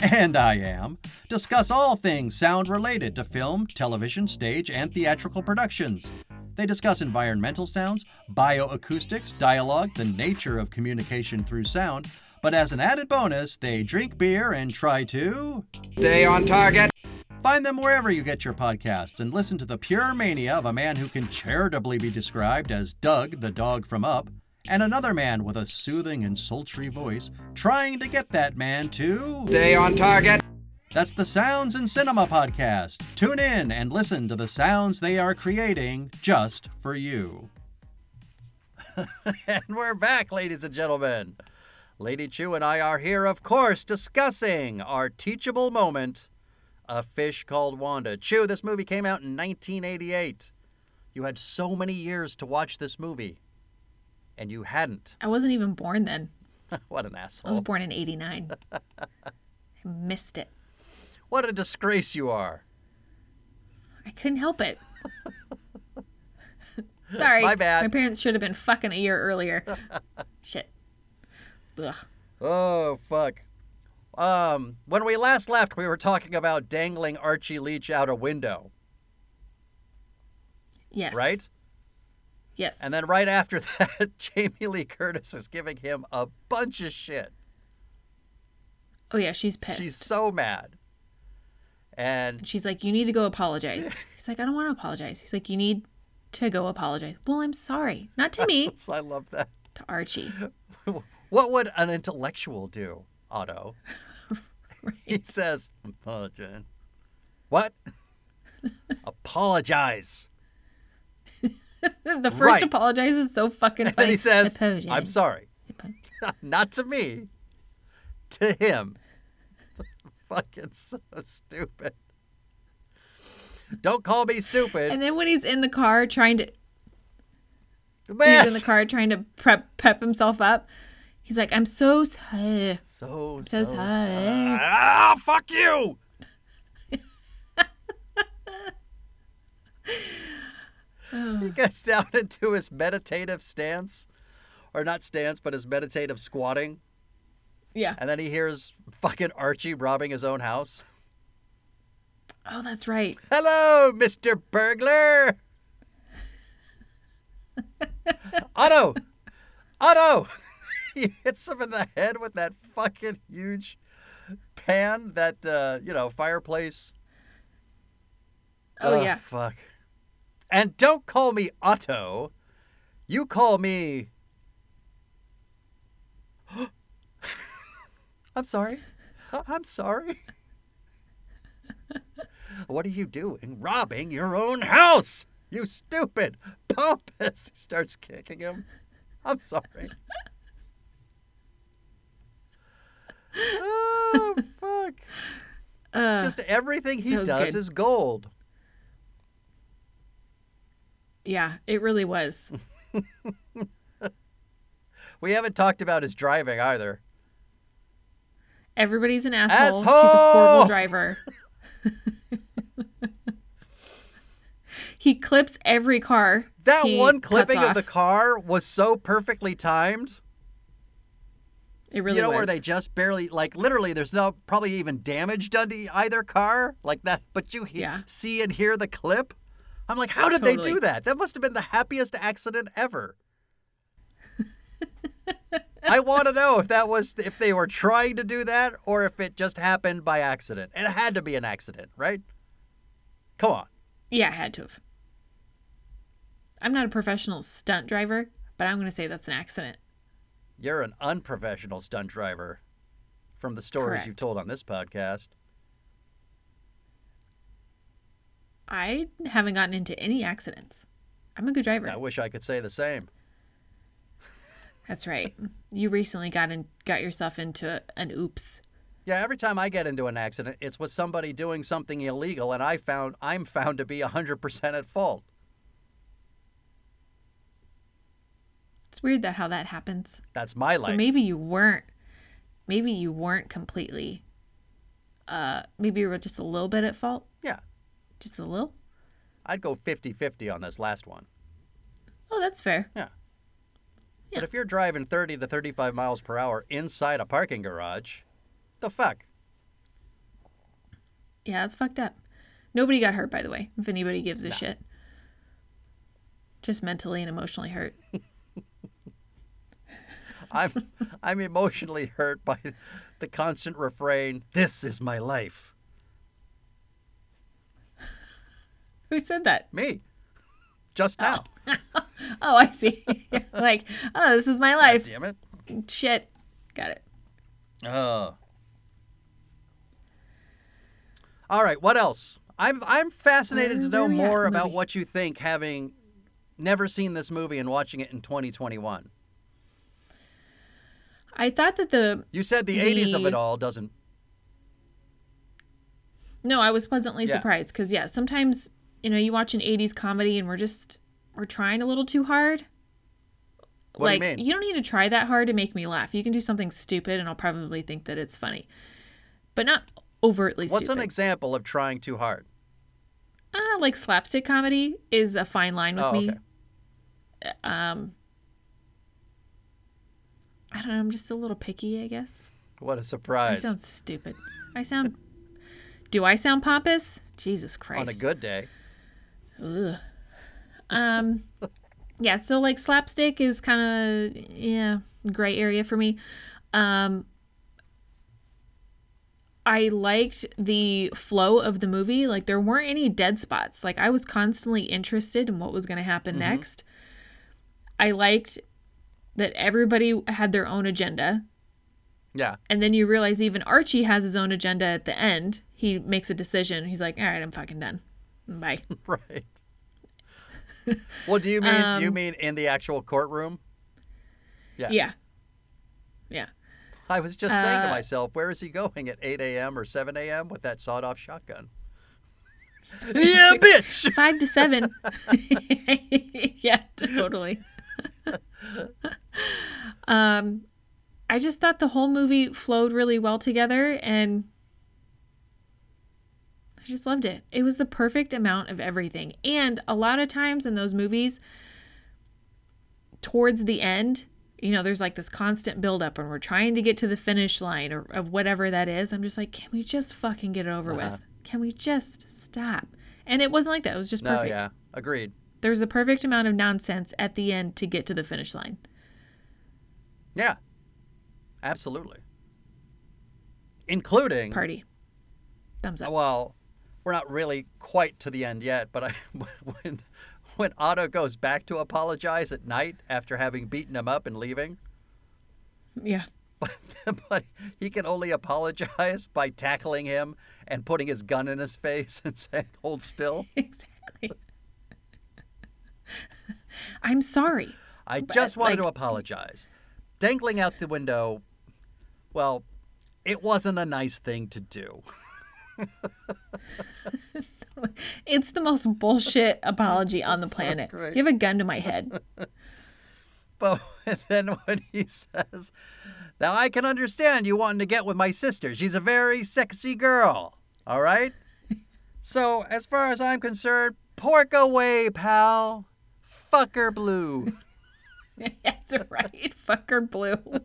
and I am, discuss all things sound related to film, television, stage, and theatrical productions. They discuss environmental sounds, bioacoustics, dialogue, the nature of communication through sound, but as an added bonus, they drink beer and try to. Stay on target. Find them wherever you get your podcasts and listen to the pure mania of a man who can charitably be described as Doug, the dog from Up, and another man with a soothing and sultry voice trying to get that man to. Stay on target. That's the Sounds and Cinema podcast. Tune in and listen to the sounds they are creating just for you. and we're back, ladies and gentlemen. Lady Chu and I are here, of course, discussing our teachable moment A Fish Called Wanda. Chu, this movie came out in 1988. You had so many years to watch this movie, and you hadn't. I wasn't even born then. what an asshole. I was born in '89. I missed it. What a disgrace you are. I couldn't help it. Sorry. My bad. My parents should have been fucking a year earlier. Shit. Ugh. Oh fuck. Um, when we last left, we were talking about dangling Archie Leach out a window, Yes. right? Yes. And then right after that, Jamie Lee Curtis is giving him a bunch of shit. oh yeah, she's pissed. She's so mad. And And she's like, "You need to go apologize." He's like, "I don't want to apologize." He's like, "You need to go apologize." Well, I'm sorry, not to me, I love that. to Archie. What would an intellectual do, Otto? He says, apologize. What? Apologize. the first Right. apologize is so fucking And funny. then he says, Apologize. I'm sorry. Not to me, to him. Fucking so stupid. Don't call me stupid. And then when he's in the car trying to, he's in the car trying to prep pep himself up. He's like, I'm so sorry. So, so so, sorry. Ah, fuck you! He gets down into his meditative stance. Or not stance, but his meditative squatting. Yeah. And then he hears fucking Archie robbing his own house. Oh, that's right. Hello, Mr. Burglar! Otto! Otto! He hits him in the head with that fucking huge pan, that, uh, you know, fireplace. Oh, yeah. Fuck. And don't call me Otto. You call me. I'm sorry. I'm sorry. what are you doing? Robbing your own house! You stupid! Pompous! He starts kicking him. I'm sorry. oh, fuck. Uh, Just everything he does good. is gold. yeah, it really was. We haven't talked about his driving either. Everybody's an asshole. He's a horrible driver. he clips every car. That one clipping of the car was so perfectly timed. It really you know was. where they just barely, like, literally, there's no probably even damage done to either car, like that. But you he- Yeah. see and hear the clip. I'm like, how did they do that? That must have been the happiest accident ever. I want to know if that was if they were trying to do that or if it just happened by accident. It had to be an accident, right? Come on. Yeah, I had to have. I'm not a professional stunt driver, but I'm going to say that's an accident. You're an unprofessional stunt driver from the stories Correct. you've told on this podcast. I haven't gotten into any accidents. I'm a good driver. I wish I could say the same. That's right. You recently got in, got yourself into an oops. Yeah, every time I get into an accident, it's with somebody doing something illegal and I found I'm found to be 100% at fault. It's weird that how that happens. That's my life. So maybe you weren't maybe you weren't completely uh maybe you were just a little bit at fault. Yeah. Just a little? I'd go 50-50 on this last one. Oh, that's fair. Yeah. Yeah. But if you're driving 30 to 35 miles per hour inside a parking garage, the fuck? Yeah, that's fucked up. Nobody got hurt by the way, if anybody gives a shit. Just mentally and emotionally hurt. I'm I'm emotionally hurt by the constant refrain, "This is my life." Who said that? Me. Just now. Oh, I see. like, oh, this is my God life. damn it. Shit. Got it. Oh. All right, what else? I'm I'm fascinated to know at, more about movie? what you think having never seen this movie and watching it in 2021. I thought that the You said the 80s of it all doesn't No, I was pleasantly Yeah. surprised because yeah, sometimes you know you watch an '80s comedy and we're just we're trying a little too hard. What do you like mean? don't need to try that hard to make me laugh. You can do something stupid and I'll probably think that it's funny, but not overtly stupid. What's stupid. an example of trying too hard? uh, like slapstick comedy is a fine line with Oh, me. Um, I don't know. I'm just a little picky, I guess. What a surprise. I sound stupid. I sound. Do I sound pompous? Jesus Christ. On a good day. Ugh. Um, yeah. So like slapstick is kind of yeah gray area for me. Um, I liked the flow of the movie. Like there weren't any dead spots. Like I was constantly interested in what was going to happen next. I liked that everybody had their own agenda. Yeah. And then you realize even Archie has his own agenda at the end. He makes a decision. He's like, all right, I'm fucking done. Bye. Right. well, do you mean you Um, mean in the actual courtroom? Yeah. yeah. Yeah. I was just saying to Uh, myself, where is he going at 8 a.m. or 7 a.m. with that sawed-off shotgun? yeah, bitch. Five to seven. yeah, totally. um, I just thought the whole movie flowed really well together and I just loved it. It was the perfect amount of everything. And a lot of times in those movies, towards the end, you know, there's like this constant buildup and we're trying to get to the finish line or of whatever that is. I'm just like, can we just fucking get it over Uh-huh. with? Can we just stop? And it wasn't like that. It was just perfect. No, perfect. yeah, agreed. There's the perfect amount of nonsense at the end to get to the finish line. Yeah, absolutely. Including Party. Thumbs up. Well, we're not really quite to the end yet, but I, when when Otto goes back to apologize at night after having beaten him up and leaving, Yeah. but, but he can only apologize by tackling him and putting his gun in his face and saying, "Hold still." Exactly. I'm sorry. I just wanted to apologize. Dangling out the window, well, it wasn't a nice thing to do. It's the most bullshit apology on the so planet. You have a gun to my head. But then when he says, Now I can understand you wanting to get with my sister. She's a very sexy girl. All right? So, as far as I'm concerned, pork away, pal. Fucker blue. That's right. Fucker blue.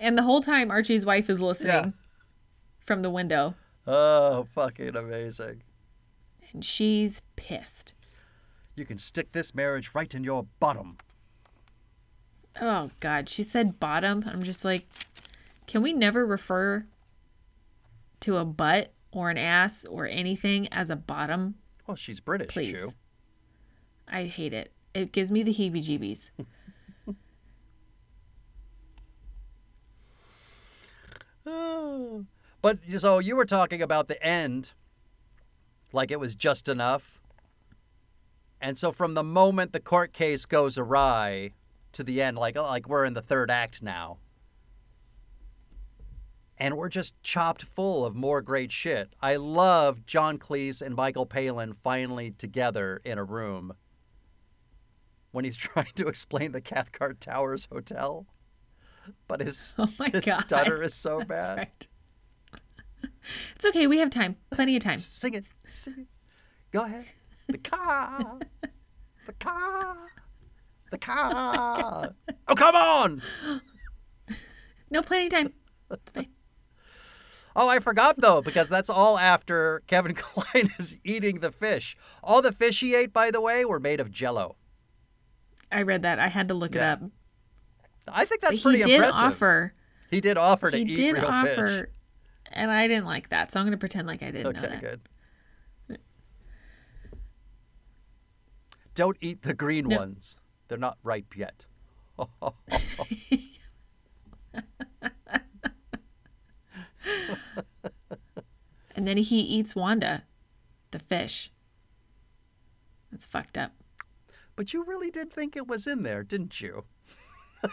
And the whole time Archie's wife is listening Yeah. from the window Oh, fucking amazing. and she's pissed. You can stick this marriage right in your bottom. Oh god, she said bottom. I'm just like can we never refer to a butt or an ass or anything as a bottom? Well, she's British, Please. I hate it. It gives me the heebie-jeebies. Oh. But so you were talking about the end, like it was just enough. And so from the moment the court case goes awry to the end, like oh, like we're in the third act now. And we're just chopped full of more great shit. I love John Cleese and Michael Palin finally together in a room when he's trying to explain the Cathcart Towers Hotel. But his, Oh his stutter is so That's bad. right. It's okay. We have time. Plenty of time. Sing it. Sing it. Go ahead. The car. the car. The car. Oh, come on. No, plenty of time. Oh, I forgot though, because that's all after Kevin Kline is eating the fish. All the fish he ate, by the way, were made of jello. I read that. I had to look Yeah. it up. I think that's he pretty did impressive. offer. he did offer to He eat did real offer, fish. and I didn't like that. So I'm going to pretend like I didn't know Okay, that. good. Don't eat the green No. ones. They're not ripe yet. And then he eats Wanda, the fish. That's fucked up. But you really did think it was in there, didn't you?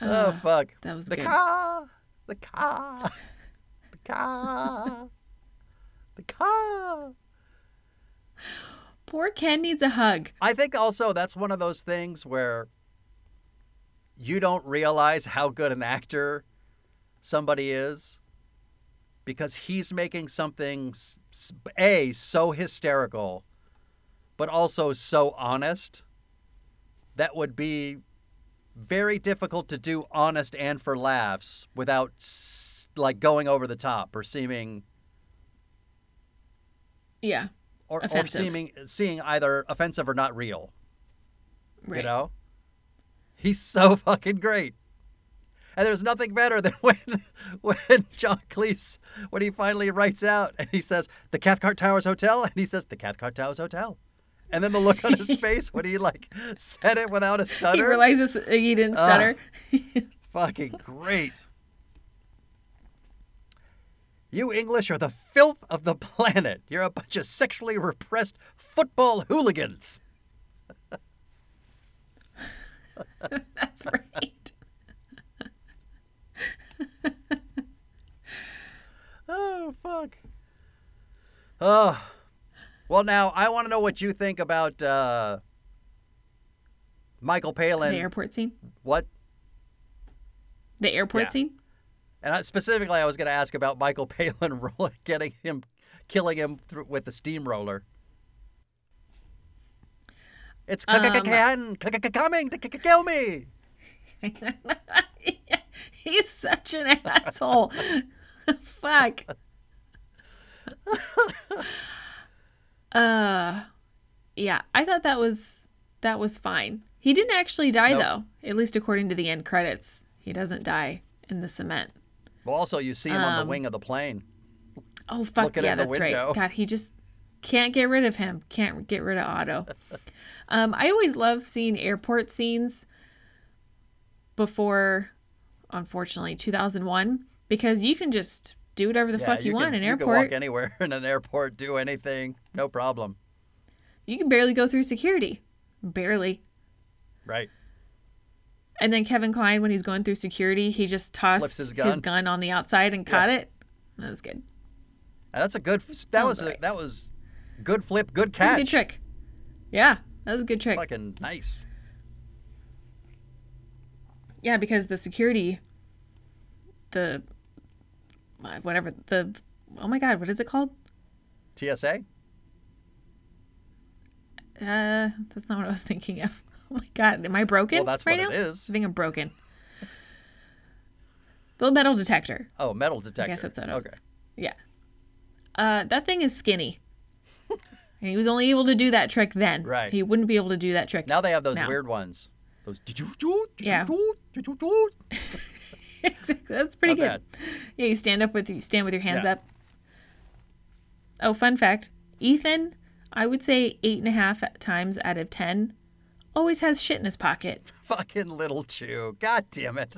oh fuck. That was the good. car. The car. The car. the car. Poor Ken needs a hug. I think also that's one of those things where you don't realize how good an actor somebody is because he's making something a so hysterical but also so honest that would be very difficult to do honest and for laughs without like going over the top or seeming Yeah. or, or seeming seeing either offensive or not real Right. You know? He's so fucking great. And there's nothing better than when when John Cleese when he finally writes out and he says the Cathcart Towers Hotel and he says the Cathcart Towers Hotel. And then the look on his face when he like said it without a stutter. He realizes he didn't Ah. stutter. fucking great. You English are the filth of the planet. You're a bunch of sexually repressed football hooligans. That's right. Oh. Well, now I want to know what you think about uh, Michael Palin. the airport scene. What? The airport Yeah. scene. And I, specifically, I was going to ask about Michael Palin getting him, killing him through, with the steamroller. It's Um, can- c- c- coming to kill me. He's such an asshole. Fuck. uh yeah, I thought that was that was fine. He didn't actually die Nope. though, at least according to the end credits. He doesn't die in the cement. Well, also you see him on Um, the wing of the plane. Oh fuck Looking yeah, that's window. right. God, he just can't get rid of him. Can't get rid of Otto. um, I always love seeing airport scenes before, unfortunately, 2001 because you can just do whatever the yeah, fuck you, want can, in an You can walk anywhere in an airport, do anything, no problem. You can barely go through security, barely. Right. And then Kevin Kline, when he's going through security, he just tossed Flips his gun. on the outside and caught it. That was good. And that's a good. That was a, right. that was good flip, good catch. a good trick. Yeah, that was a good trick. Fucking nice. Yeah, because the security, the whatever the oh my god, what is it called? TSA. Uh, that's not what I was thinking of. Oh my god, am I broken? Well, that's right what now? it is. I think I'm broken. The metal detector. Oh, metal detector. I guess that's what I was- okay. Yeah. Uh, that thing is skinny. and he was only able to do that trick then. Right. He wouldn't be able to do that trick. Now they have those now. weird ones. Those. Yeah. That's pretty Not good. bad. Yeah, you stand up with you stand with your hands Yeah. up. Oh, fun fact: Ethan, I would say eight and a half times out of ten, always has shit in his pocket. Fucking little Chu. God damn it.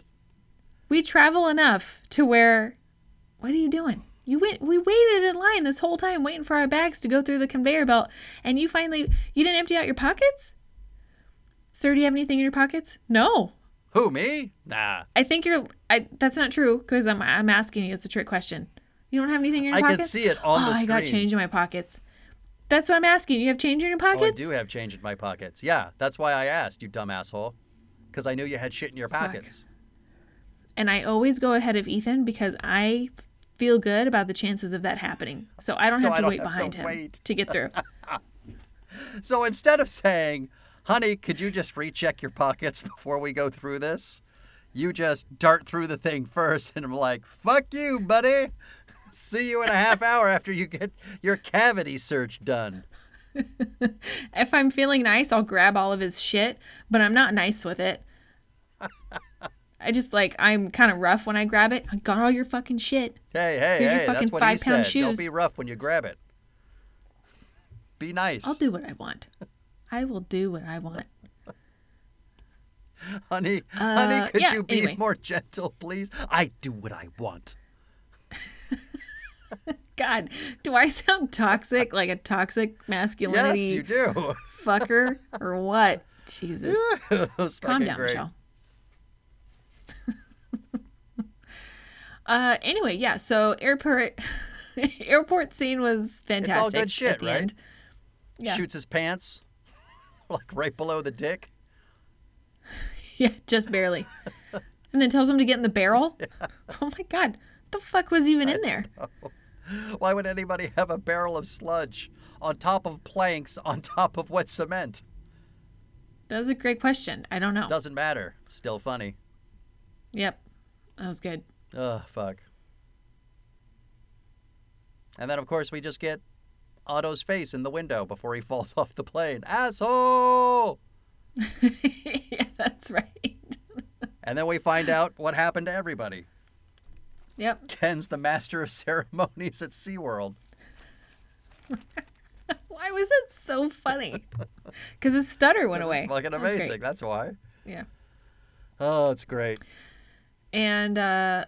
We travel enough to where, what are you doing? You went. We waited in line this whole time, waiting for our bags to go through the conveyor belt, and you finally you didn't empty out your pockets. Sir, do you have anything in your pockets? No. Who me? Nah. I think you're. I, that's not true because I'm. I'm asking you. It's a trick question. You don't have anything in your pocket. I pockets. can see it on oh, the screen. I got change in my pockets. That's what I'm asking. You have change in your Oh, I do have change in my pockets. Yeah, that's why I asked you, dumb asshole. Because I knew you had shit in your pockets. And I always go ahead of Ethan because I feel good about the chances of that happening. So I don't So have to don't wait have to behind him wait. to get through. So instead of saying, honey, could you just recheck your pockets before we go through this? You just dart through the thing first, and I'm like, fuck you, buddy. See you in a half hour after you get your cavity search done. if I'm feeling nice, I'll grab all of his shit, but I'm not nice with it. I just like I'm kind of rough when I grab it. I got all your fucking shit. Hey, hey, Here's your hey, fucking that's what he five-pound said. Don't be rough when you grab it. Be nice. I'll do what I want. I will do what I want. honey, Uh, honey, could yeah, you be anyway. more gentle, please? I do what I want. God, do I sound toxic like a toxic masculinity? Yes, you do. fucker or what? Jesus. Calm down, great. Michelle. uh, anyway, yeah. So airport, airport scene was fantastic. It's all good shit, right? End. Yeah, Shoots his pants, like right below the dick. yeah, just barely, and then tells him to get in the barrel. Oh my god, what the fuck was even in there? Why would anybody have a barrel of sludge on top of planks on top of wet cement? That was a great question. I don't know. Doesn't matter. Still funny. Yep, that was good. Ugh, fuck. And then, of course, we just get Otto's face in the window before he falls off the plane. Asshole! yeah, that's right. And then we find out what happened to everybody. Yep. Ken's the master of ceremonies at SeaWorld. Why was that so funny? Because his stutter went away. fucking That was great. amazing. That's why. Yeah. Oh, it's great. And uh,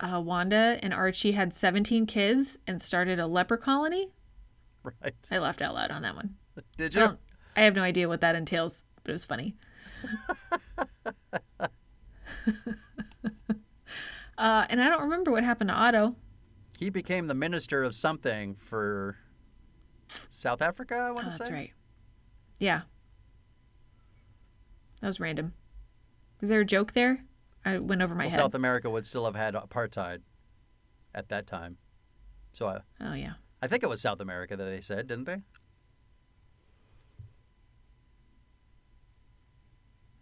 uh, Wanda and Archie had 17 kids and started a leper colony. Right. I laughed out loud on that one. Did I, you? don't, I have no idea what that entails, but it was funny. uh, and I don't remember what happened to Otto. He became the minister of something for South Africa, I Oh, want to that's say. right. Yeah. That was random. Was there a joke there? I went over my Well, head. South America would still have had apartheid at that time. So I, oh yeah. I think it was South America that they said, didn't they?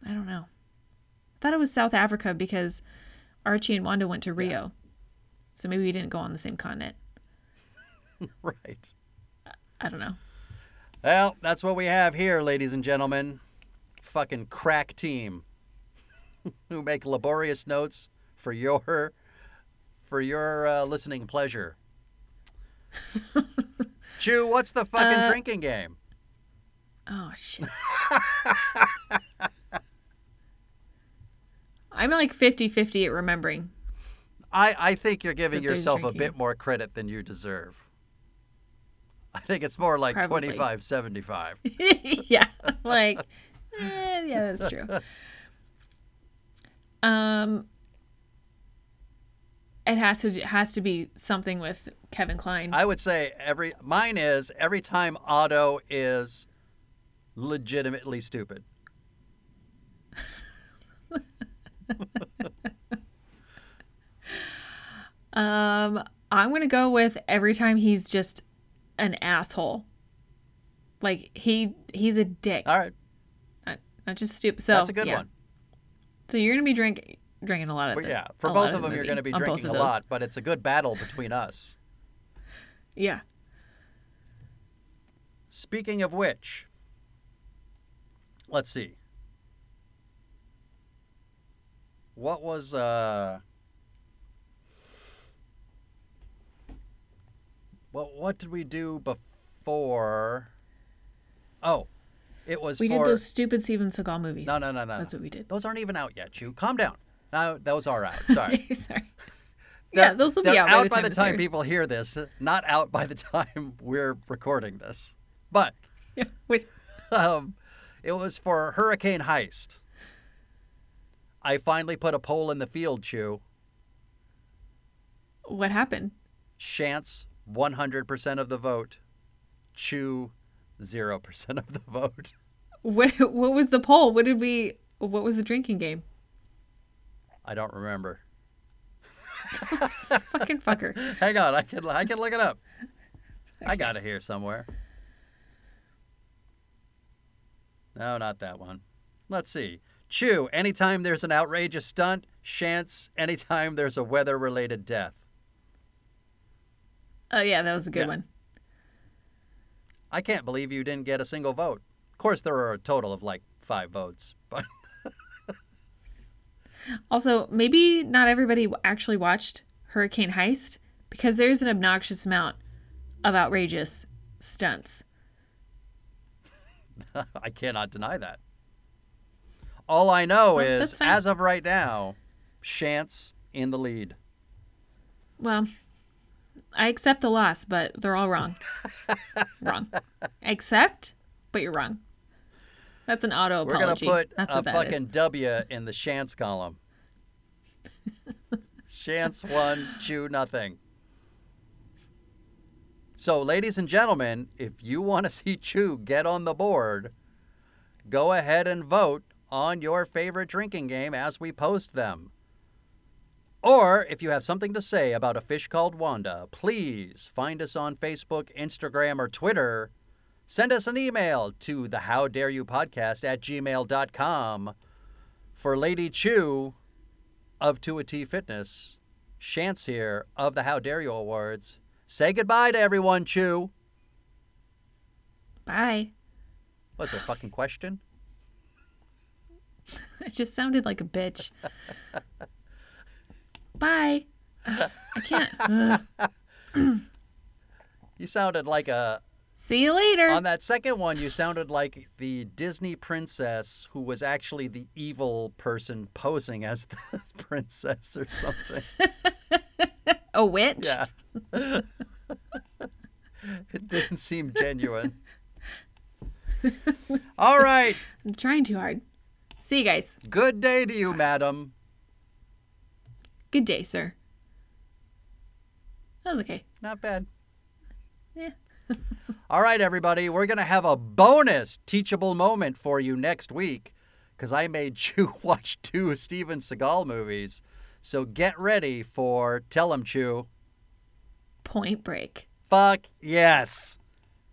I don't know. I thought it was South Africa because Archie and Wanda went to Rio. So maybe we didn't go on the same continent. right. I don't know. Well, that's what we have here, ladies and gentlemen. Fucking crack team who make laborious notes for your for your uh, listening pleasure. Chu, what's the fucking Uh, drinking game? Oh shit. I'm like 50-50 at remembering. I, I think you're giving yourself a bit more credit than you deserve. I think it's more like Probably. 25 75. yeah. Like eh, yeah, that's true. Um it has to it has to be something with Kevin Kline. I would say every mine is every time Otto is legitimately stupid. Um, I'm gonna go with every time he's just an asshole. Like he he's a dick, All right, not, not just stupid. So that's a good yeah. one. So you're gonna be drink drinking a lot of But the- yeah, for both of the them, you're going to be drinking a lot, but it's a good battle between us. Yeah. Speaking of which, let's see. What was uh What what did we do before? Oh, it was We for did those stupid Steven Seagal movies. No, no, no, no. That's no. what we did. Those aren't even out yet, Chu. Calm down. No, those are out. Sorry. Sorry. yeah, those will be They're out, by the time, by the time people hear this, not out by the time we're recording this. But Yeah, wait. um, it was for Hurricane Heist. I finally put a pole in the field, Chu. What happened? Shantz 100% of the vote. Chu 0% of the vote. What what was the poll? What did we? What was the drinking game? I don't remember. Fucking fucker. Hang on, I can I can look it up. I got it here somewhere. No, not that one. Let's see. Chu, anytime there's an outrageous stunt, Shantz, anytime there's a weather related death. Oh yeah, that was a good Yeah. one. I can't believe you didn't get a single vote. Of course, there are a total of like five votes, but Also, maybe not everybody actually watched Hurricane Heist because there's an obnoxious amount of outrageous stunts. I cannot deny that. All I know Well, is, as of right now, Shantz in the lead. Well, I accept the loss, but they're all wrong. wrong. I Accept, but you're wrong. That's an auto We're gonna apology. put That's a what that is. fucking W in the Shantz column. Shantz one, Chu nothing. So, ladies and gentlemen, if you want to see Chu get on the board, go ahead and vote on your favorite drinking game as we post them. Or if you have something to say about a fish called Wanda, please find us on Facebook, Instagram, or Twitter. Send us an email to the How Dare You Podcast at gmail.com. For Lady Chu of To a T Fitness, Shantz here of the How Dare You Awards. Say goodbye to everyone, Chu. Bye. What's a fucking question? It just sounded like a bitch. Bye. I can't. You sounded like a. See you later. On that second one, you sounded like the Disney princess who was actually the evil person posing as the princess or something. a witch? Yeah. it didn't seem genuine. All right. I'm trying too hard. See you guys. Good day to you, madam. Good day, sir. That was okay. Not bad. Yeah. All right, everybody, we're going to have a bonus teachable moment for you next week because I made Chu watch two Steven Seagal movies. So get ready for Tell 'em Chu. Point Break. Fuck yes.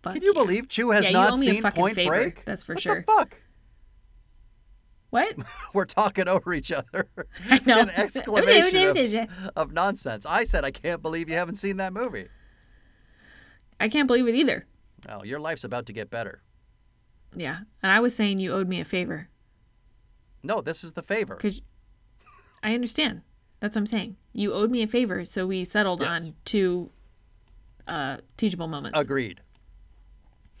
Fuck Can you yeah. believe Chu has Yeah, not owe me a seen Point favor, Break? that's for what sure. The fuck? What? We're talking over each other. I know. An exclamation of, of nonsense. I said I can't believe you haven't seen that movie. I can't believe it either. Oh, your life's about to get better. Yeah. And I was saying you owed me a favor. No, this is the favor. Because I understand. That's what I'm saying. You owed me a favor, so we settled Yes. on two uh, teachable moments. Agreed.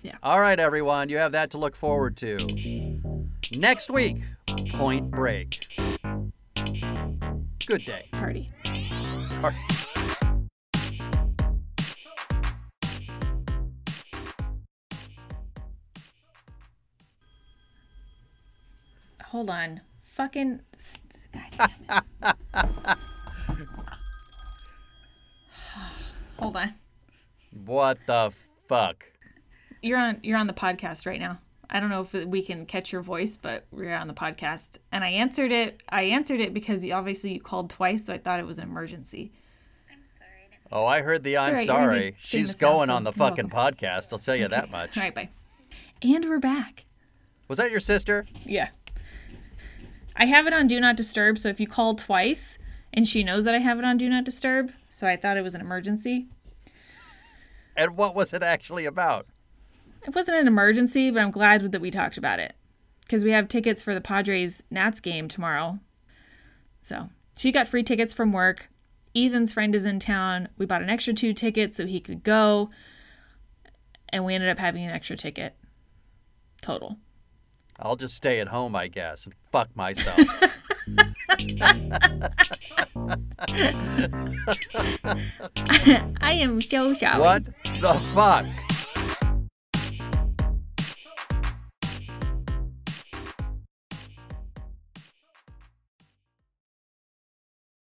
Yeah. All right, everyone. You have that to look forward to. Next week, Point Break. Good day. Party. Right. Hold on. Fucking. God damn it. Hold on. What the fuck? You're on. You're on the podcast right now. I don't know if we can catch your voice, but we're on the podcast, and I answered it. I answered it because you, obviously you called twice, so I thought it was an emergency. I'm sorry. Oh, I heard the I'm all right, sorry. She's going so on the fucking welcome. podcast. I'll tell you that much. All right, bye. And we're back. Was that your sister? Yeah. I have it on Do Not Disturb, so if you call twice and she knows that I have it on Do Not Disturb, so I thought it was an emergency. And what was it actually about? It wasn't an emergency, but I'm glad that we talked about it because we have tickets for the Padres Nats game tomorrow. So she got free tickets from work. Ethan's friend is in town. We bought an extra two tickets so he could go, and we ended up having an extra ticket total. I'll just stay at home, I guess, and fuck myself. I am so sorry. what the fuck?